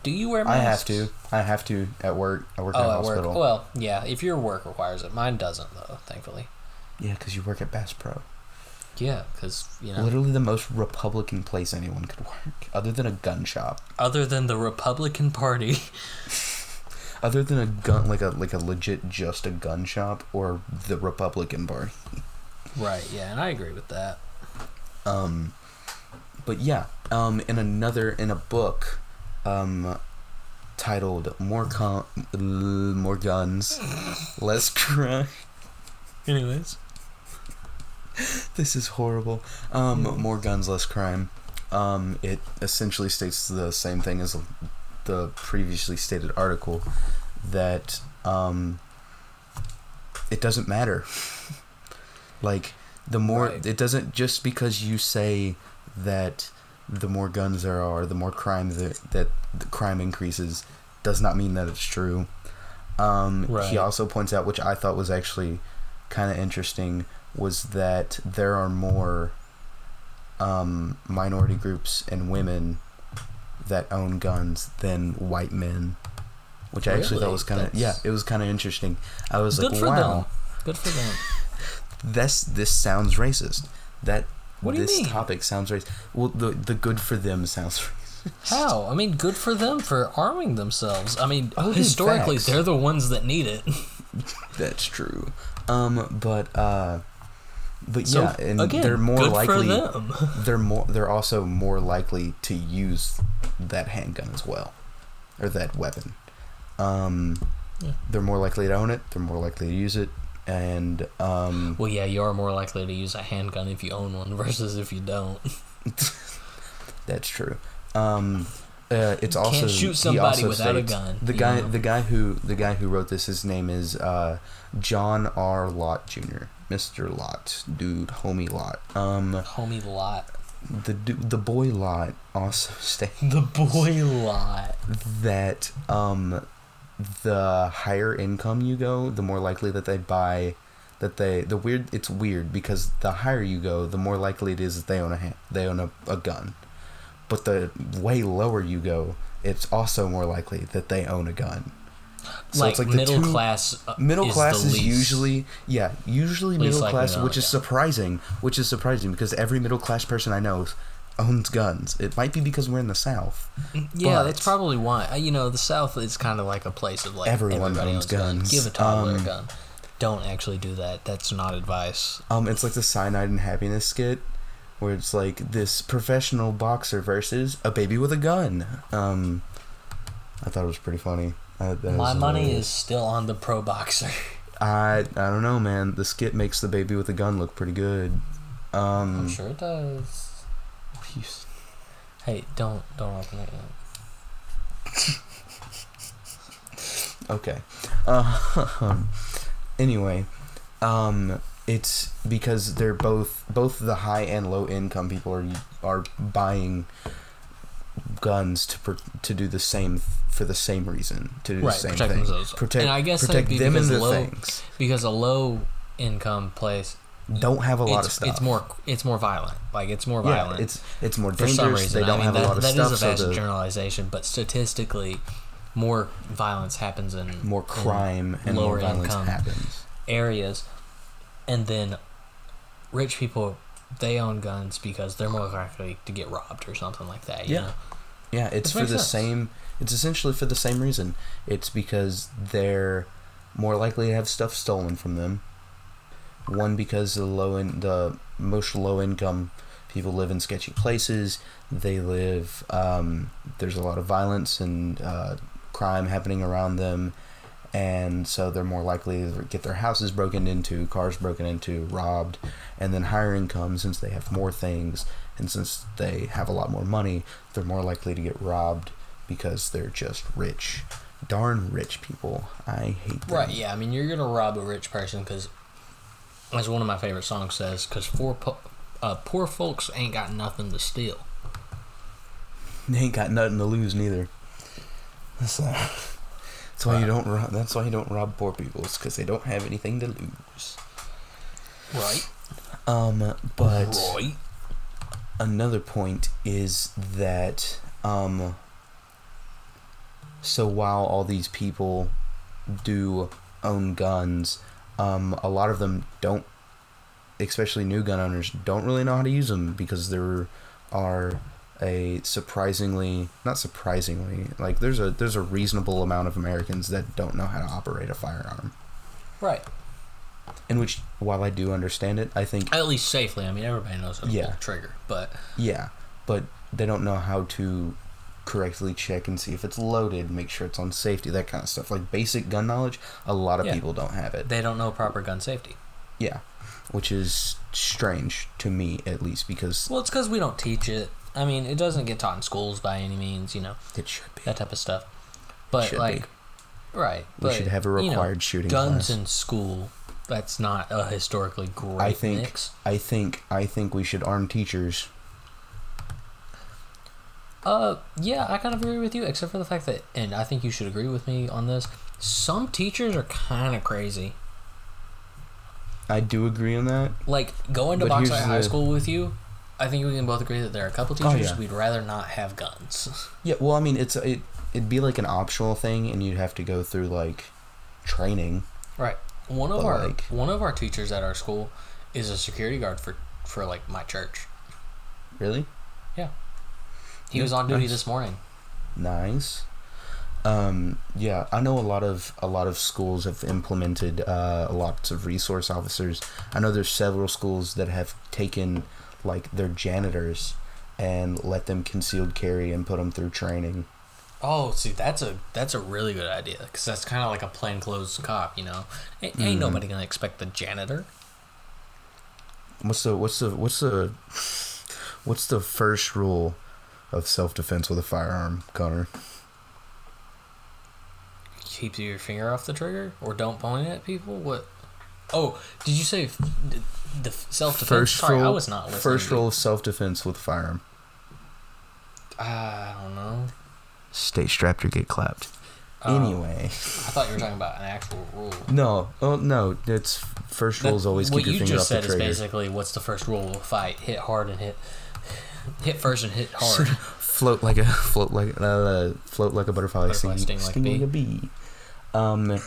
[SPEAKER 1] Do you wear
[SPEAKER 2] I have to. I have to at work. I work at
[SPEAKER 1] Oh,
[SPEAKER 2] a
[SPEAKER 1] at
[SPEAKER 2] hospital.
[SPEAKER 1] work. Well, yeah. If your work requires it, mine doesn't, though. Thankfully.
[SPEAKER 2] yeah, because you work at Bass Pro.
[SPEAKER 1] Yeah, because you know.
[SPEAKER 2] Literally the most Republican place anyone could [laughs] work, other than a gun shop.
[SPEAKER 1] Other than the Republican Party. [laughs]
[SPEAKER 2] Other than a gun, like a like a legit just a gun shop or the Republican Party. [laughs]
[SPEAKER 1] right. Yeah, and I agree with that.
[SPEAKER 2] Um, but yeah, um, in another in a book, um, titled "More L- More Guns, [laughs] Less Crime."
[SPEAKER 1] Anyways.
[SPEAKER 2] This is horrible. Um, more guns, less crime. Um, it essentially states the same thing as the previously stated article that um, it doesn't matter. [laughs] like the more
[SPEAKER 1] Right.
[SPEAKER 2] it doesn't just because you say that the more guns there are, the more crime that that the crime increases, does not mean that it's true. Um,
[SPEAKER 1] Right.
[SPEAKER 2] He also points out, which I thought was actually kind of interesting, was that there are more um, minority groups and women that own guns than white men, which I actually thought was kind of yeah, it was kind of interesting. I was
[SPEAKER 1] Good
[SPEAKER 2] like,
[SPEAKER 1] for
[SPEAKER 2] wow,
[SPEAKER 1] them. Good for them. [laughs]
[SPEAKER 2] this this sounds racist. That
[SPEAKER 1] What do you
[SPEAKER 2] this
[SPEAKER 1] mean?
[SPEAKER 2] topic sounds racist. Well, the the good for them sounds [laughs] racist.
[SPEAKER 1] How? I mean, good for them for arming themselves. I mean,
[SPEAKER 2] Oh,
[SPEAKER 1] historically, they're the ones that need it. [laughs]
[SPEAKER 2] That's true. Um, but uh, but
[SPEAKER 1] So,
[SPEAKER 2] yeah, and
[SPEAKER 1] again,
[SPEAKER 2] they're more likely.
[SPEAKER 1] for them. [laughs]
[SPEAKER 2] They're more. They're also more likely to use that handgun as well, or that weapon. Um,
[SPEAKER 1] Yeah.
[SPEAKER 2] They're more likely to own it. They're more likely to use it, and um,
[SPEAKER 1] Well, yeah, you are more likely to use a handgun if you own one [laughs] versus if you don't. [laughs]
[SPEAKER 2] that's true. Um, uh, it's
[SPEAKER 1] Can't
[SPEAKER 2] also
[SPEAKER 1] shoot
[SPEAKER 2] he
[SPEAKER 1] somebody
[SPEAKER 2] also
[SPEAKER 1] without a gun,
[SPEAKER 2] The guy,
[SPEAKER 1] know?
[SPEAKER 2] the guy who the guy who wrote this, his name is uh, John R. Lott Jr. Mr. Lott, dude, homie Lott. Um,
[SPEAKER 1] Homie Lott.
[SPEAKER 2] the the boy Lott also [laughs] states
[SPEAKER 1] The boy Lott.
[SPEAKER 2] that um, the higher income you go, the more likely that they buy. That they the weird it's weird because the higher you go, the more likely it is that they own a hand, they own a, a gun. But the way lower you go, it's also more likely that they own a gun. So
[SPEAKER 1] like,
[SPEAKER 2] it's like the
[SPEAKER 1] middle
[SPEAKER 2] two-
[SPEAKER 1] class. uh,
[SPEAKER 2] Middle
[SPEAKER 1] is
[SPEAKER 2] class is
[SPEAKER 1] least.
[SPEAKER 2] usually yeah, usually middle class, which is surprising. Which is surprising because every middle class person I know owns guns. It might be because we're in the South.
[SPEAKER 1] Yeah, that's probably why. Uh, You know, the South is kind of like a place of like
[SPEAKER 2] Everyone
[SPEAKER 1] everybody
[SPEAKER 2] owns guns.
[SPEAKER 1] Give a toddler
[SPEAKER 2] Um,
[SPEAKER 1] a gun. Don't actually do that. That's not advice.
[SPEAKER 2] Um, it's like the cyanide and happiness skit, where it's like this professional boxer versus a baby with a gun. Um, I thought it was pretty funny. Uh, that
[SPEAKER 1] My money is still on the pro boxer. [laughs]
[SPEAKER 2] I I don't know, man. The skit makes the baby with a gun look pretty good. Um,
[SPEAKER 1] I'm sure it does.
[SPEAKER 2] You s-
[SPEAKER 1] Hey, don't don't open it yet.
[SPEAKER 2] Okay. Uh, [laughs] anyway, um, it's because they're both both the high and low income people are are buying guns to pr- to do the same for the same reason to do
[SPEAKER 1] Right,
[SPEAKER 2] the same
[SPEAKER 1] protect
[SPEAKER 2] thing.
[SPEAKER 1] themselves.
[SPEAKER 2] Protect
[SPEAKER 1] And I guess
[SPEAKER 2] protect them and their
[SPEAKER 1] low-
[SPEAKER 2] things.
[SPEAKER 1] Because a low income place,
[SPEAKER 2] Don't have a lot
[SPEAKER 1] it's,
[SPEAKER 2] of stuff.
[SPEAKER 1] it's more it's more violent. Like it's more
[SPEAKER 2] yeah.
[SPEAKER 1] violent.
[SPEAKER 2] It's it's more
[SPEAKER 1] for some reason.
[SPEAKER 2] They don't
[SPEAKER 1] I mean,
[SPEAKER 2] have
[SPEAKER 1] that,
[SPEAKER 2] a lot of
[SPEAKER 1] that
[SPEAKER 2] stuff.
[SPEAKER 1] is a vast
[SPEAKER 2] so the
[SPEAKER 1] generalization, but statistically, more violence happens in
[SPEAKER 2] more
[SPEAKER 1] in
[SPEAKER 2] crime and more
[SPEAKER 1] lower
[SPEAKER 2] violence
[SPEAKER 1] income
[SPEAKER 2] happens.
[SPEAKER 1] areas, and then rich people they own guns because they're more likely to get robbed or something like that. You
[SPEAKER 2] Yeah.
[SPEAKER 1] know?
[SPEAKER 2] Yeah, it's
[SPEAKER 1] Which
[SPEAKER 2] for the
[SPEAKER 1] sense.
[SPEAKER 2] same. It's essentially for the same reason. It's because they're more likely to have stuff stolen from them. One because the low in the most low income people live in sketchy places. They live. Um, there's a lot of violence and uh, crime happening around them, and so they're more likely to get their houses broken into, cars broken into, robbed, and then higher income since they have more things and since they have a lot more money, they're more likely to get robbed because they're just rich. Darn rich people. I hate them.
[SPEAKER 1] Right? Yeah. I mean, you're gonna rob a rich person because, as one of my favorite songs says, because poor po- uh, poor folks ain't got nothing to steal.
[SPEAKER 2] They ain't got nothing to lose neither. That's, uh, that's why you don't. Rob, that's why you don't rob poor people. It's because they don't have anything to lose.
[SPEAKER 1] Right.
[SPEAKER 2] Um, but
[SPEAKER 1] right.
[SPEAKER 2] another point is that um so while all these people do own guns um a lot of them don't especially new gun owners don't really know how to use them because there are a surprisingly not surprisingly like there's a there's a reasonable amount of Americans that don't know how to operate a firearm
[SPEAKER 1] Right.
[SPEAKER 2] in which while I do understand it I think
[SPEAKER 1] At least safely. I mean, everybody knows how to
[SPEAKER 2] Yeah.
[SPEAKER 1] pull the trigger, but
[SPEAKER 2] Yeah, but they don't know how to correctly check and see if it's loaded, make sure it's on safety, that kind of stuff. Like basic gun knowledge, a lot of
[SPEAKER 1] Yeah.
[SPEAKER 2] people don't have it.
[SPEAKER 1] they don't know proper gun safety.
[SPEAKER 2] Yeah, which is strange to me at least because
[SPEAKER 1] Well, it's because we don't teach it. I mean, it doesn't get taught in schools by any means, you know,
[SPEAKER 2] it should be.
[SPEAKER 1] that type of stuff. But like,
[SPEAKER 2] be.
[SPEAKER 1] right?
[SPEAKER 2] We
[SPEAKER 1] but,
[SPEAKER 2] should have a
[SPEAKER 1] you know,
[SPEAKER 2] required shooting
[SPEAKER 1] guns
[SPEAKER 2] class.
[SPEAKER 1] in school. That's not a historically great
[SPEAKER 2] I think
[SPEAKER 1] mix.
[SPEAKER 2] I think I think we should arm teachers.
[SPEAKER 1] Uh, yeah, I kind of agree with you, except for the fact that, and I think you should agree with me on this. Some teachers are kind of crazy.
[SPEAKER 2] I do agree on that.
[SPEAKER 1] Like going to
[SPEAKER 2] here's
[SPEAKER 1] High
[SPEAKER 2] the-
[SPEAKER 1] School with you, I think we can both agree that there are a couple
[SPEAKER 2] Oh,
[SPEAKER 1] teachers
[SPEAKER 2] yeah.
[SPEAKER 1] we'd rather not have guns. [laughs]
[SPEAKER 2] Yeah, well, I mean, it's it it'd be like an optional thing, and you'd have to go through like training.
[SPEAKER 1] Right. One of
[SPEAKER 2] But,
[SPEAKER 1] our
[SPEAKER 2] like-
[SPEAKER 1] one of our teachers at our school is a security guard for for like my church.
[SPEAKER 2] Really
[SPEAKER 1] He was on duty
[SPEAKER 2] nice.
[SPEAKER 1] this morning.
[SPEAKER 2] Nice. Um, yeah, I know a lot of a lot of schools have implemented uh, lots of resource officers. I know there's several schools that have taken like their janitors and let them concealed carry and put them through training.
[SPEAKER 1] Oh, see, that's a that's a really good idea because that's kind of like a plainclothes cop, you know. Ain't, ain't nobody gonna expect the janitor.
[SPEAKER 2] What's the what's the what's the what's the first rule of self defense with a firearm, Connor?
[SPEAKER 1] Keep your finger off the trigger or don't point it at people. What? Oh, did you say f- d- the self defense?
[SPEAKER 2] First
[SPEAKER 1] Sorry,
[SPEAKER 2] rule.
[SPEAKER 1] I was not listening.
[SPEAKER 2] First
[SPEAKER 1] to
[SPEAKER 2] rule of self defense with a firearm:
[SPEAKER 1] I don't know.
[SPEAKER 2] stay strapped or get clapped.
[SPEAKER 1] Oh.
[SPEAKER 2] Anyway,
[SPEAKER 1] I thought you were talking about an actual rule. [laughs]
[SPEAKER 2] no, oh no, it's first rule is always
[SPEAKER 1] what
[SPEAKER 2] keep your
[SPEAKER 1] you
[SPEAKER 2] finger
[SPEAKER 1] just
[SPEAKER 2] off the
[SPEAKER 1] said is basically what's the first rule of a fight? Hit hard and hit. Hit first and hit [laughs] hard.
[SPEAKER 2] float like a float like uh, float like a butterfly,
[SPEAKER 1] Butterfly,
[SPEAKER 2] sting,
[SPEAKER 1] sting like a
[SPEAKER 2] like a bee. Um.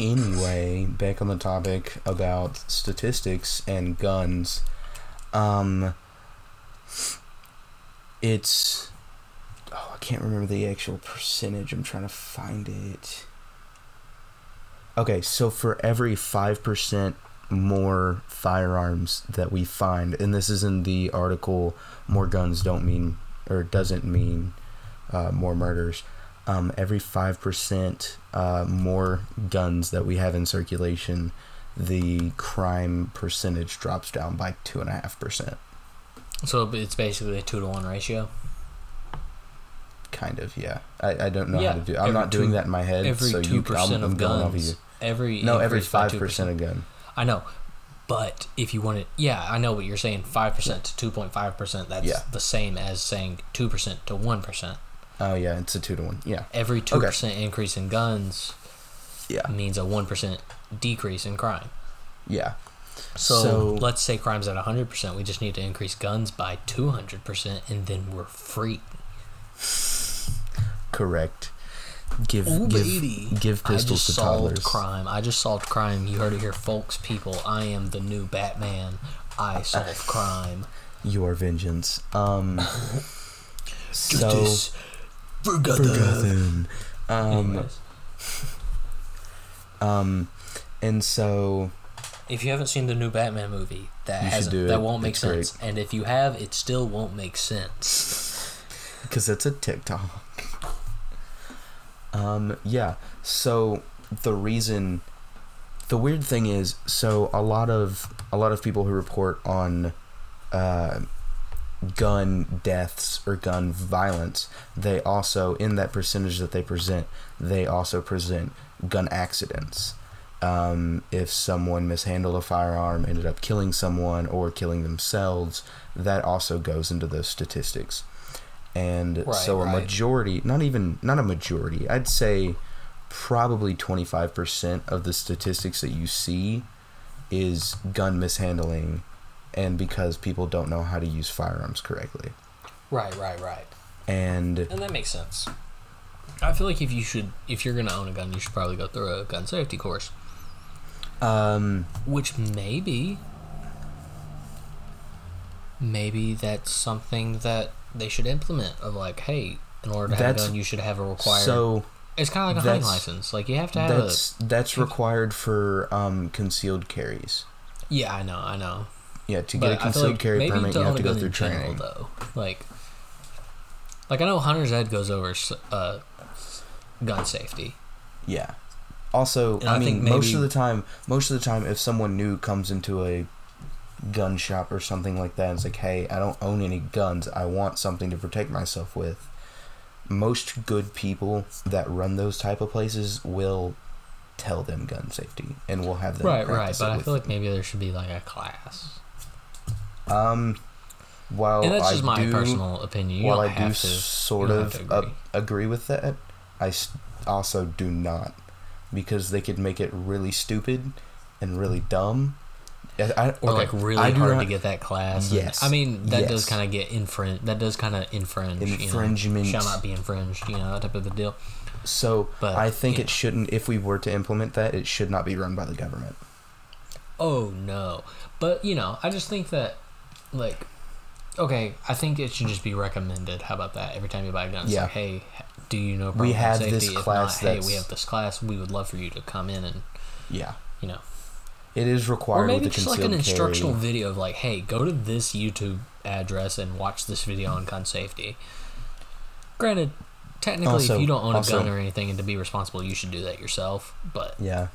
[SPEAKER 2] Anyway, back on the topic about statistics and guns. Um. It's. Oh, I can't remember the actual percentage. I'm trying to find it. Okay, so for every five percent more firearms that we find, and this is in the article, more guns don't mean or doesn't mean uh, more murders. Um, every five percent uh, more guns that we have in circulation, the crime percentage drops down by two and a half percent.
[SPEAKER 1] so it's basically a two to one ratio.
[SPEAKER 2] Kind of, yeah. I, I don't know
[SPEAKER 1] Yeah,
[SPEAKER 2] how to do. I'm
[SPEAKER 1] every
[SPEAKER 2] not doing
[SPEAKER 1] two-
[SPEAKER 2] that in my head.
[SPEAKER 1] Every
[SPEAKER 2] so
[SPEAKER 1] two
[SPEAKER 2] you,
[SPEAKER 1] percent
[SPEAKER 2] I'm, I'm
[SPEAKER 1] of
[SPEAKER 2] going off of
[SPEAKER 1] guns. Every
[SPEAKER 2] No, every five percent
[SPEAKER 1] 2%.
[SPEAKER 2] of gun.
[SPEAKER 1] I know, but if you want it, yeah, I know what you're saying. Five percent to two point five percent. That's
[SPEAKER 2] Yeah.
[SPEAKER 1] the same as saying two percent to one percent.
[SPEAKER 2] Oh yeah, it's a two to one. Yeah,
[SPEAKER 1] Every two percent increase in guns
[SPEAKER 2] yeah,
[SPEAKER 1] means a one percent decrease in crime.
[SPEAKER 2] yeah.
[SPEAKER 1] So,
[SPEAKER 2] So-
[SPEAKER 1] let's say crime's at hundred percent. We just need to increase guns by two hundred percent, and then we're free.
[SPEAKER 2] Correct. Give
[SPEAKER 1] Ooh,
[SPEAKER 2] give give
[SPEAKER 1] I
[SPEAKER 2] pistols
[SPEAKER 1] just
[SPEAKER 2] to
[SPEAKER 1] solved
[SPEAKER 2] toddlers.
[SPEAKER 1] crime. I just solved crime. You heard it here, folks. People, I am the new Batman. I solve crime.
[SPEAKER 2] Your vengeance. Um. [laughs] so
[SPEAKER 1] Justice for Gotham.
[SPEAKER 2] forgotten. Um. [laughs] Um. And so
[SPEAKER 1] if you haven't seen the new Batman movie, that hasn't, that won't make
[SPEAKER 2] It's
[SPEAKER 1] sense. And if you have, it still won't make sense. [laughs]
[SPEAKER 2] because it's a TikTok. Um, yeah. So the reason, the weird thing is, so a lot of a lot of people who report on uh, gun deaths or gun violence, they also in that percentage that they present, they also present gun accidents. Um, if someone mishandled a firearm, ended up killing someone or killing themselves, that also goes into those statistics. And
[SPEAKER 1] Right,
[SPEAKER 2] so a
[SPEAKER 1] right.
[SPEAKER 2] majority, not even not a majority, I'd say probably 25% of the statistics that you see is gun mishandling and because people don't know how to use firearms correctly.
[SPEAKER 1] Right, right, right.
[SPEAKER 2] And
[SPEAKER 1] And that makes sense. I feel like if you should, if you're gonna own a gun, you should probably go through a gun safety course,
[SPEAKER 2] um
[SPEAKER 1] which maybe, maybe that's something that they should implement. Of like, hey, in order to have a gun, you should have a required.
[SPEAKER 2] so
[SPEAKER 1] it's kind of like a hunting license. Like you have to have a.
[SPEAKER 2] that's that's required for um concealed carries.
[SPEAKER 1] Yeah, I know, I know.
[SPEAKER 2] Yeah, to
[SPEAKER 1] But
[SPEAKER 2] get a concealed
[SPEAKER 1] like
[SPEAKER 2] carry permit, you have to go through
[SPEAKER 1] in general,
[SPEAKER 2] training.
[SPEAKER 1] though. Like, like I know hunter's ed goes over uh, gun safety.
[SPEAKER 2] Yeah. Also,
[SPEAKER 1] And
[SPEAKER 2] I,
[SPEAKER 1] I
[SPEAKER 2] mean,
[SPEAKER 1] think
[SPEAKER 2] most of the time, most of the time, if someone new comes into a gun shop or something like that, and it's like, "Hey, I don't own any guns. I want something to protect myself with." Most good people that run those type of places will tell them gun safety and we'll have them
[SPEAKER 1] Right, right. But I feel like
[SPEAKER 2] them.
[SPEAKER 1] maybe there should be like a class.
[SPEAKER 2] um, while
[SPEAKER 1] and that's
[SPEAKER 2] I
[SPEAKER 1] just my
[SPEAKER 2] do,
[SPEAKER 1] personal opinion. You
[SPEAKER 2] while I do
[SPEAKER 1] to.
[SPEAKER 2] sort of
[SPEAKER 1] to
[SPEAKER 2] uh,
[SPEAKER 1] agree.
[SPEAKER 2] with that, I also do not because they could make it really stupid and really dumb. I, I,
[SPEAKER 1] or like really hard to get that class. and-
[SPEAKER 2] Yes,
[SPEAKER 1] I mean that does kind of get infringe. That does kind of infringe.
[SPEAKER 2] Infringement.
[SPEAKER 1] You know, shall not be infringed. You know that type of a deal.
[SPEAKER 2] So
[SPEAKER 1] but,
[SPEAKER 2] I think it shouldn't. If we were to implement that, it should not be run by the government.
[SPEAKER 1] Oh no. But you know, I just think that like okay, I think it should just be recommended. How about that? Every time you buy a gun,
[SPEAKER 2] Yeah.
[SPEAKER 1] like, hey, do you know
[SPEAKER 2] We
[SPEAKER 1] about
[SPEAKER 2] have
[SPEAKER 1] safety?
[SPEAKER 2] this
[SPEAKER 1] If
[SPEAKER 2] class
[SPEAKER 1] not, hey, we have this class. We would love for you to come in and
[SPEAKER 2] Yeah.
[SPEAKER 1] you know
[SPEAKER 2] It is required
[SPEAKER 1] or maybe just like an instructional video of like, hey, go to this YouTube address and watch this video on gun safety. Granted, technically,
[SPEAKER 2] Also-
[SPEAKER 1] if you don't own a gun or anything and to be responsible, you should do that yourself. But
[SPEAKER 2] Yeah.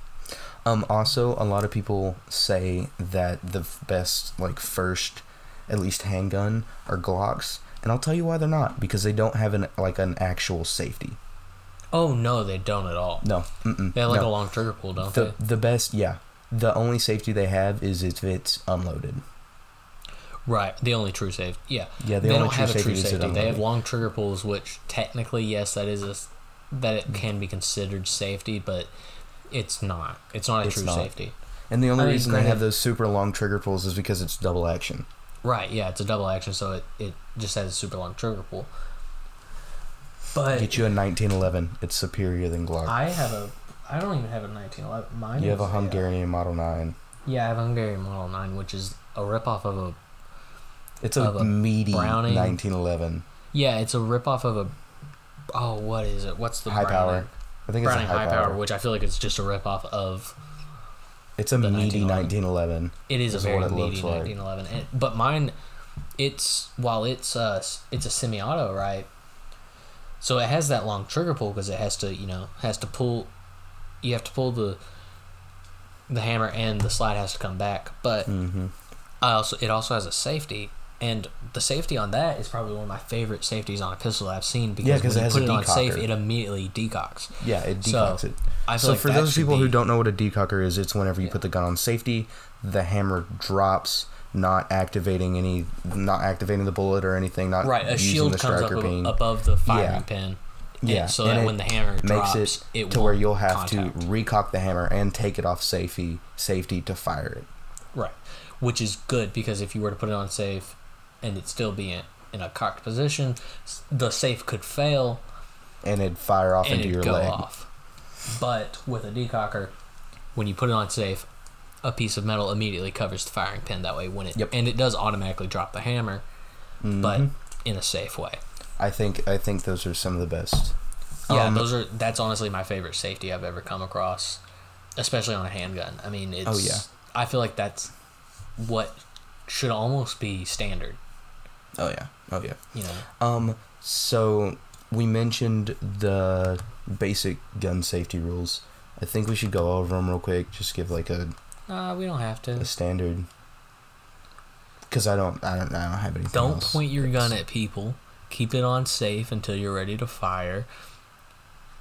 [SPEAKER 2] Um, also, a lot of people say that the best, like, first, at least handgun are Glocks. And I'll tell you why they're not. Because they don't have, an like, an actual safety.
[SPEAKER 1] oh no, they don't at all.
[SPEAKER 2] No. Mm-mm,
[SPEAKER 1] They have like
[SPEAKER 2] no.
[SPEAKER 1] a long trigger pull, don't
[SPEAKER 2] the, the best, yeah. The only safety they have is if it's unloaded.
[SPEAKER 1] Right. The only true safety. Yeah.
[SPEAKER 2] Yeah, the
[SPEAKER 1] they don't have a true
[SPEAKER 2] safety is it
[SPEAKER 1] safety. They have long trigger pulls, which technically, yes, that is a that it can be considered safety, but it's not. It's not a
[SPEAKER 2] It's
[SPEAKER 1] true
[SPEAKER 2] not.
[SPEAKER 1] safety.
[SPEAKER 2] And the only
[SPEAKER 1] I mean,
[SPEAKER 2] reason they have those super long trigger pulls is because it's double action.
[SPEAKER 1] Right. Yeah, it's a double action, so it, it just has a super long trigger pull. But
[SPEAKER 2] Get you a 1911. It's superior than Glock.
[SPEAKER 1] I have a. I don't even have a 1911. Mine.
[SPEAKER 2] you have a Hungarian Model 9.
[SPEAKER 1] Yeah, I have a Hungarian Model 9, which is a ripoff of a.
[SPEAKER 2] It's a,
[SPEAKER 1] a
[SPEAKER 2] meaty
[SPEAKER 1] Browning.
[SPEAKER 2] 1911.
[SPEAKER 1] Yeah, it's a ripoff of a. Oh, what is it? What's the
[SPEAKER 2] High
[SPEAKER 1] Browning?
[SPEAKER 2] power. I think it's a high, power.
[SPEAKER 1] which I feel like it's just a ripoff of.
[SPEAKER 2] It's a meaty
[SPEAKER 1] 1911.
[SPEAKER 2] 1911.
[SPEAKER 1] It is,
[SPEAKER 2] Is
[SPEAKER 1] a very meaty
[SPEAKER 2] looks like.
[SPEAKER 1] 1911, and, but mine, it's while it's uh it's a semi-auto, right? So it has that long trigger pull because it has to you know has to pull, you have to pull the. The hammer and the slide has to come back, but
[SPEAKER 2] Mm-hmm.
[SPEAKER 1] I also it also has a safety, and the safety on that is probably one of my favorite safeties on a pistol I've seen because
[SPEAKER 2] Yeah,
[SPEAKER 1] when
[SPEAKER 2] it
[SPEAKER 1] you
[SPEAKER 2] has
[SPEAKER 1] put it on safe, it immediately decocks.
[SPEAKER 2] Yeah, it
[SPEAKER 1] So,
[SPEAKER 2] decocks it.
[SPEAKER 1] I feel
[SPEAKER 2] So
[SPEAKER 1] like
[SPEAKER 2] for those people who don't know what a decocker is, it's whenever you
[SPEAKER 1] Yeah.
[SPEAKER 2] put the gun on safety, the hammer drops, not activating any, not activating the bullet or anything, not
[SPEAKER 1] right, a
[SPEAKER 2] using
[SPEAKER 1] shield
[SPEAKER 2] the
[SPEAKER 1] comes up ab- above the firing
[SPEAKER 2] Yeah.
[SPEAKER 1] pin.
[SPEAKER 2] Yeah,
[SPEAKER 1] and so
[SPEAKER 2] and
[SPEAKER 1] that when the hammer
[SPEAKER 2] makes
[SPEAKER 1] drops,
[SPEAKER 2] it,
[SPEAKER 1] it
[SPEAKER 2] to where you'll have
[SPEAKER 1] contact.
[SPEAKER 2] to recock the hammer and take it off safety, safety to fire it.
[SPEAKER 1] Right. Which is good because if you were to put it on safe and it still be in, in a cocked position, the safe could fail
[SPEAKER 2] and it'd fire off
[SPEAKER 1] and
[SPEAKER 2] into
[SPEAKER 1] it'd
[SPEAKER 2] your
[SPEAKER 1] go
[SPEAKER 2] leg.
[SPEAKER 1] off. But with a decocker, when you put it on safe, a piece of metal immediately covers the firing pin that way when it
[SPEAKER 2] Yep.
[SPEAKER 1] and it does automatically drop the hammer, but
[SPEAKER 2] Mhm.
[SPEAKER 1] in a safe way.
[SPEAKER 2] I think I think those are some of the best.
[SPEAKER 1] Yeah,
[SPEAKER 2] Um,
[SPEAKER 1] those are that's honestly my favorite safety I've ever come across, especially on a handgun. I mean, it's
[SPEAKER 2] Oh, yeah.
[SPEAKER 1] I feel like that's what should almost be standard,
[SPEAKER 2] Oh yeah, oh yeah.
[SPEAKER 1] you know.
[SPEAKER 2] Um, so we mentioned the basic gun safety rules. I think we should go over them real quick. Just give like a,
[SPEAKER 1] Uh, we don't have to.
[SPEAKER 2] a standard. Because I don't, I don't, I don't have anything.
[SPEAKER 1] Don't
[SPEAKER 2] else.
[SPEAKER 1] point your gun at people. Keep it on safe until you're ready to fire.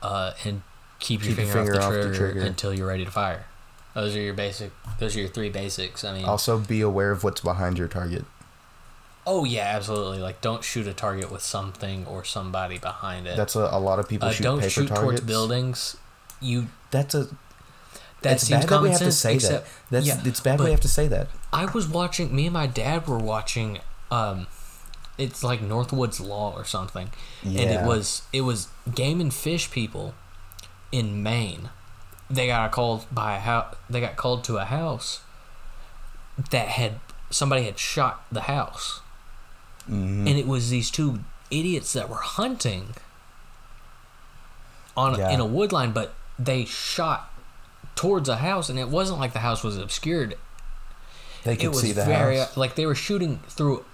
[SPEAKER 1] Uh, and keep, your,
[SPEAKER 2] Keep your
[SPEAKER 1] finger,
[SPEAKER 2] finger
[SPEAKER 1] off, the,
[SPEAKER 2] off the
[SPEAKER 1] trigger
[SPEAKER 2] trigger.
[SPEAKER 1] until you're ready to fire. Those are your basic. Those are your three basics. I mean,
[SPEAKER 2] Also, be aware of what's behind your target.
[SPEAKER 1] oh yeah, absolutely. Like, don't shoot a target with something or somebody behind it.
[SPEAKER 2] That's a, a lot of people
[SPEAKER 1] uh,
[SPEAKER 2] shoot
[SPEAKER 1] don't
[SPEAKER 2] paper
[SPEAKER 1] shoot
[SPEAKER 2] targets.
[SPEAKER 1] towards buildings. You
[SPEAKER 2] That's a.
[SPEAKER 1] that
[SPEAKER 2] it's
[SPEAKER 1] seems
[SPEAKER 2] bad that we have to say
[SPEAKER 1] except,
[SPEAKER 2] that. That's
[SPEAKER 1] yeah,
[SPEAKER 2] it's bad we have to say that.
[SPEAKER 1] I was watching. Me and my dad were watching. Um, it's like North Woods Law or something, and it was it was game and fish people in Maine. They got called by a house. They got called to a house that had somebody had shot the house,
[SPEAKER 2] Mhm.
[SPEAKER 1] and it was these two idiots that were hunting on
[SPEAKER 2] Yeah.
[SPEAKER 1] in a woodline, but they shot towards a house, and it wasn't like the house was obscured
[SPEAKER 2] they could
[SPEAKER 1] it was
[SPEAKER 2] see the
[SPEAKER 1] very
[SPEAKER 2] house.
[SPEAKER 1] like they were shooting through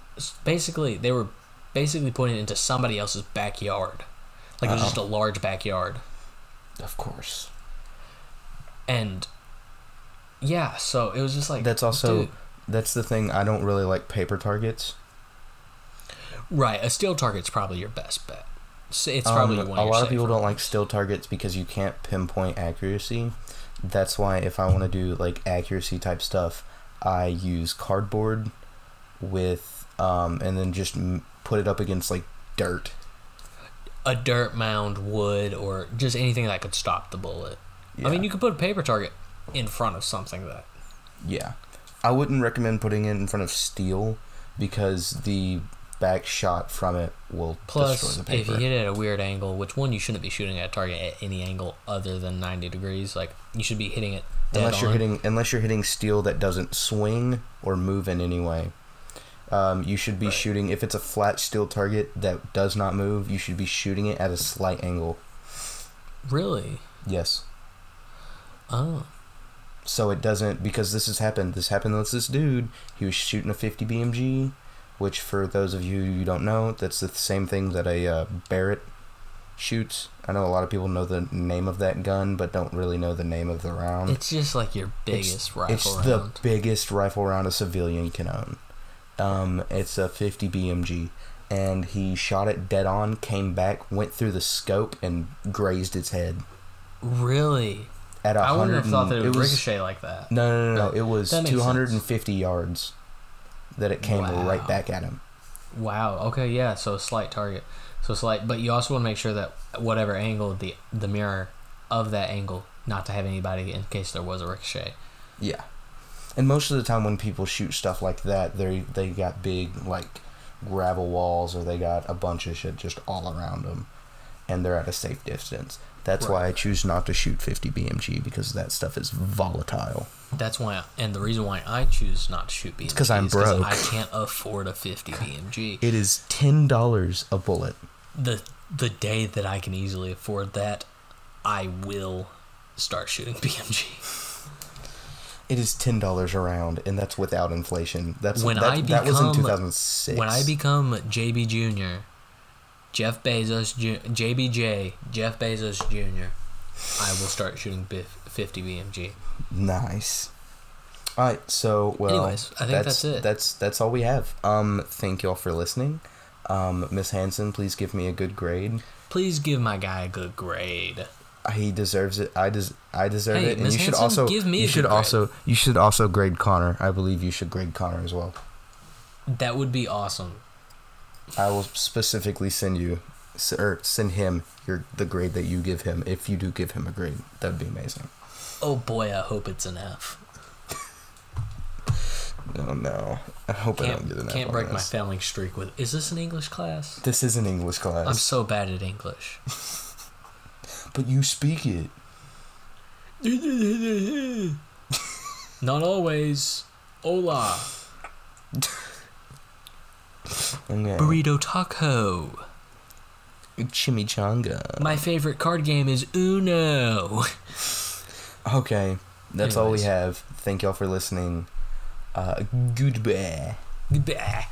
[SPEAKER 1] basically they were basically putting it into somebody else's backyard like it was
[SPEAKER 2] Uh-oh.
[SPEAKER 1] just a large backyard
[SPEAKER 2] Of course.
[SPEAKER 1] and yeah so it was just like
[SPEAKER 2] That's also
[SPEAKER 1] dude,
[SPEAKER 2] that's the thing. I don't really like paper targets.
[SPEAKER 1] right a steel target's probably your best bet it's probably
[SPEAKER 2] Um,
[SPEAKER 1] one
[SPEAKER 2] a lot of people don't like steel targets because you can't pinpoint accuracy. That's why if I want to do like accuracy type stuff, I use cardboard with um, and then just m- put it up against like dirt.
[SPEAKER 1] a dirt mound wood or just anything that could stop the bullet i mean you could put a paper target in front of something that
[SPEAKER 2] Yeah, I wouldn't recommend putting it in front of steel because the back shot from it will
[SPEAKER 1] plus
[SPEAKER 2] destroy the
[SPEAKER 1] if you hit it at a weird angle which one you shouldn't be shooting at a target at any angle other than 90 degrees like you should be hitting it dead
[SPEAKER 2] unless you're
[SPEAKER 1] on.
[SPEAKER 2] hitting unless you're hitting steel that doesn't swing or move in any way. Um, you should be
[SPEAKER 1] Right.
[SPEAKER 2] shooting if it's a flat steel target that does not move. You should be shooting it at a slight angle.
[SPEAKER 1] Really?
[SPEAKER 2] Yes,
[SPEAKER 1] Oh.
[SPEAKER 2] so it doesn't because this has happened. This happened with this dude. He was shooting a 50 BMG, which for those of you who don't know, that's the same thing that a uh, Barrett shoots. I know a lot of people know the name of that gun, but don't really know the name of the round.
[SPEAKER 1] It's just like your biggest
[SPEAKER 2] it's,
[SPEAKER 1] rifle
[SPEAKER 2] it's
[SPEAKER 1] round.
[SPEAKER 2] the biggest rifle round a civilian can own. Um, it's a 50 BMG, and he shot it dead on, came back, went through the scope, and grazed its head.
[SPEAKER 1] really?
[SPEAKER 2] At a
[SPEAKER 1] I wouldn't have thought that it would
[SPEAKER 2] was-
[SPEAKER 1] ricochet like that.
[SPEAKER 2] No, no, no, no. It was
[SPEAKER 1] that makes
[SPEAKER 2] 250 yards that it came
[SPEAKER 1] Wow.
[SPEAKER 2] right back at him.
[SPEAKER 1] Wow. Okay. Yeah. So a slight target. So slight, but you also want to make sure that whatever angle the the mirror of that angle, not to have anybody in case there was a ricochet.
[SPEAKER 2] Yeah. And most of the time when people shoot stuff like that, they they got big like gravel walls or they got a bunch of shit just all around them, and they're at a safe distance. That's why I choose not to shoot 50 BMG because that stuff is volatile.
[SPEAKER 1] That's why, and the reason why I choose not to shoot BMG
[SPEAKER 2] because I'm broke.
[SPEAKER 1] I can't afford a 50 BMG.
[SPEAKER 2] It is ten dollars a bullet.
[SPEAKER 1] the the day that I can easily afford that, I will start shooting [laughs] BMG.
[SPEAKER 2] It is ten dollars a round, and that's without inflation. That's
[SPEAKER 1] When
[SPEAKER 2] that,
[SPEAKER 1] I
[SPEAKER 2] that was in
[SPEAKER 1] become-
[SPEAKER 2] two thousand six.
[SPEAKER 1] When I become JB Jr., Jeff Bezos, Ju- JBJ, Jeff Bezos Jr., I will start shooting 50 BMG.
[SPEAKER 2] Nice. All right, so well,
[SPEAKER 1] Anyways, I think that's it.
[SPEAKER 2] That's that's all we have. Um, thank y'all for listening. Um, Miss Hanson, please give me a good grade.
[SPEAKER 1] Please give my guy a good grade.
[SPEAKER 2] He deserves it. I des- I deserve
[SPEAKER 1] Hey,
[SPEAKER 2] it, and
[SPEAKER 1] Miss
[SPEAKER 2] you should
[SPEAKER 1] Hanson,
[SPEAKER 2] also
[SPEAKER 1] give me
[SPEAKER 2] you
[SPEAKER 1] a
[SPEAKER 2] should
[SPEAKER 1] good grade.
[SPEAKER 2] also you should also grade Connor. I believe you should grade Connor as well.
[SPEAKER 1] That would be awesome.
[SPEAKER 2] I will specifically send you or er, send him your the grade that you give him if you do give him a grade. That would be amazing.
[SPEAKER 1] Oh boy, I hope it's an F. [laughs]
[SPEAKER 2] Oh no, I hope I don't get an F
[SPEAKER 1] can't break my
[SPEAKER 2] this.
[SPEAKER 1] failing streak with. Is this an English class?
[SPEAKER 2] This is an English class,
[SPEAKER 1] I'm so bad at English. [laughs]
[SPEAKER 2] but you speak it. [laughs]
[SPEAKER 1] Not always. Hola.
[SPEAKER 2] Okay.
[SPEAKER 1] Burrito taco.
[SPEAKER 2] Chimichanga.
[SPEAKER 1] My favorite card game is Uno.
[SPEAKER 2] Okay, that's all we have. Thank y'all for listening. Uh, goodbye.
[SPEAKER 1] Goodbye.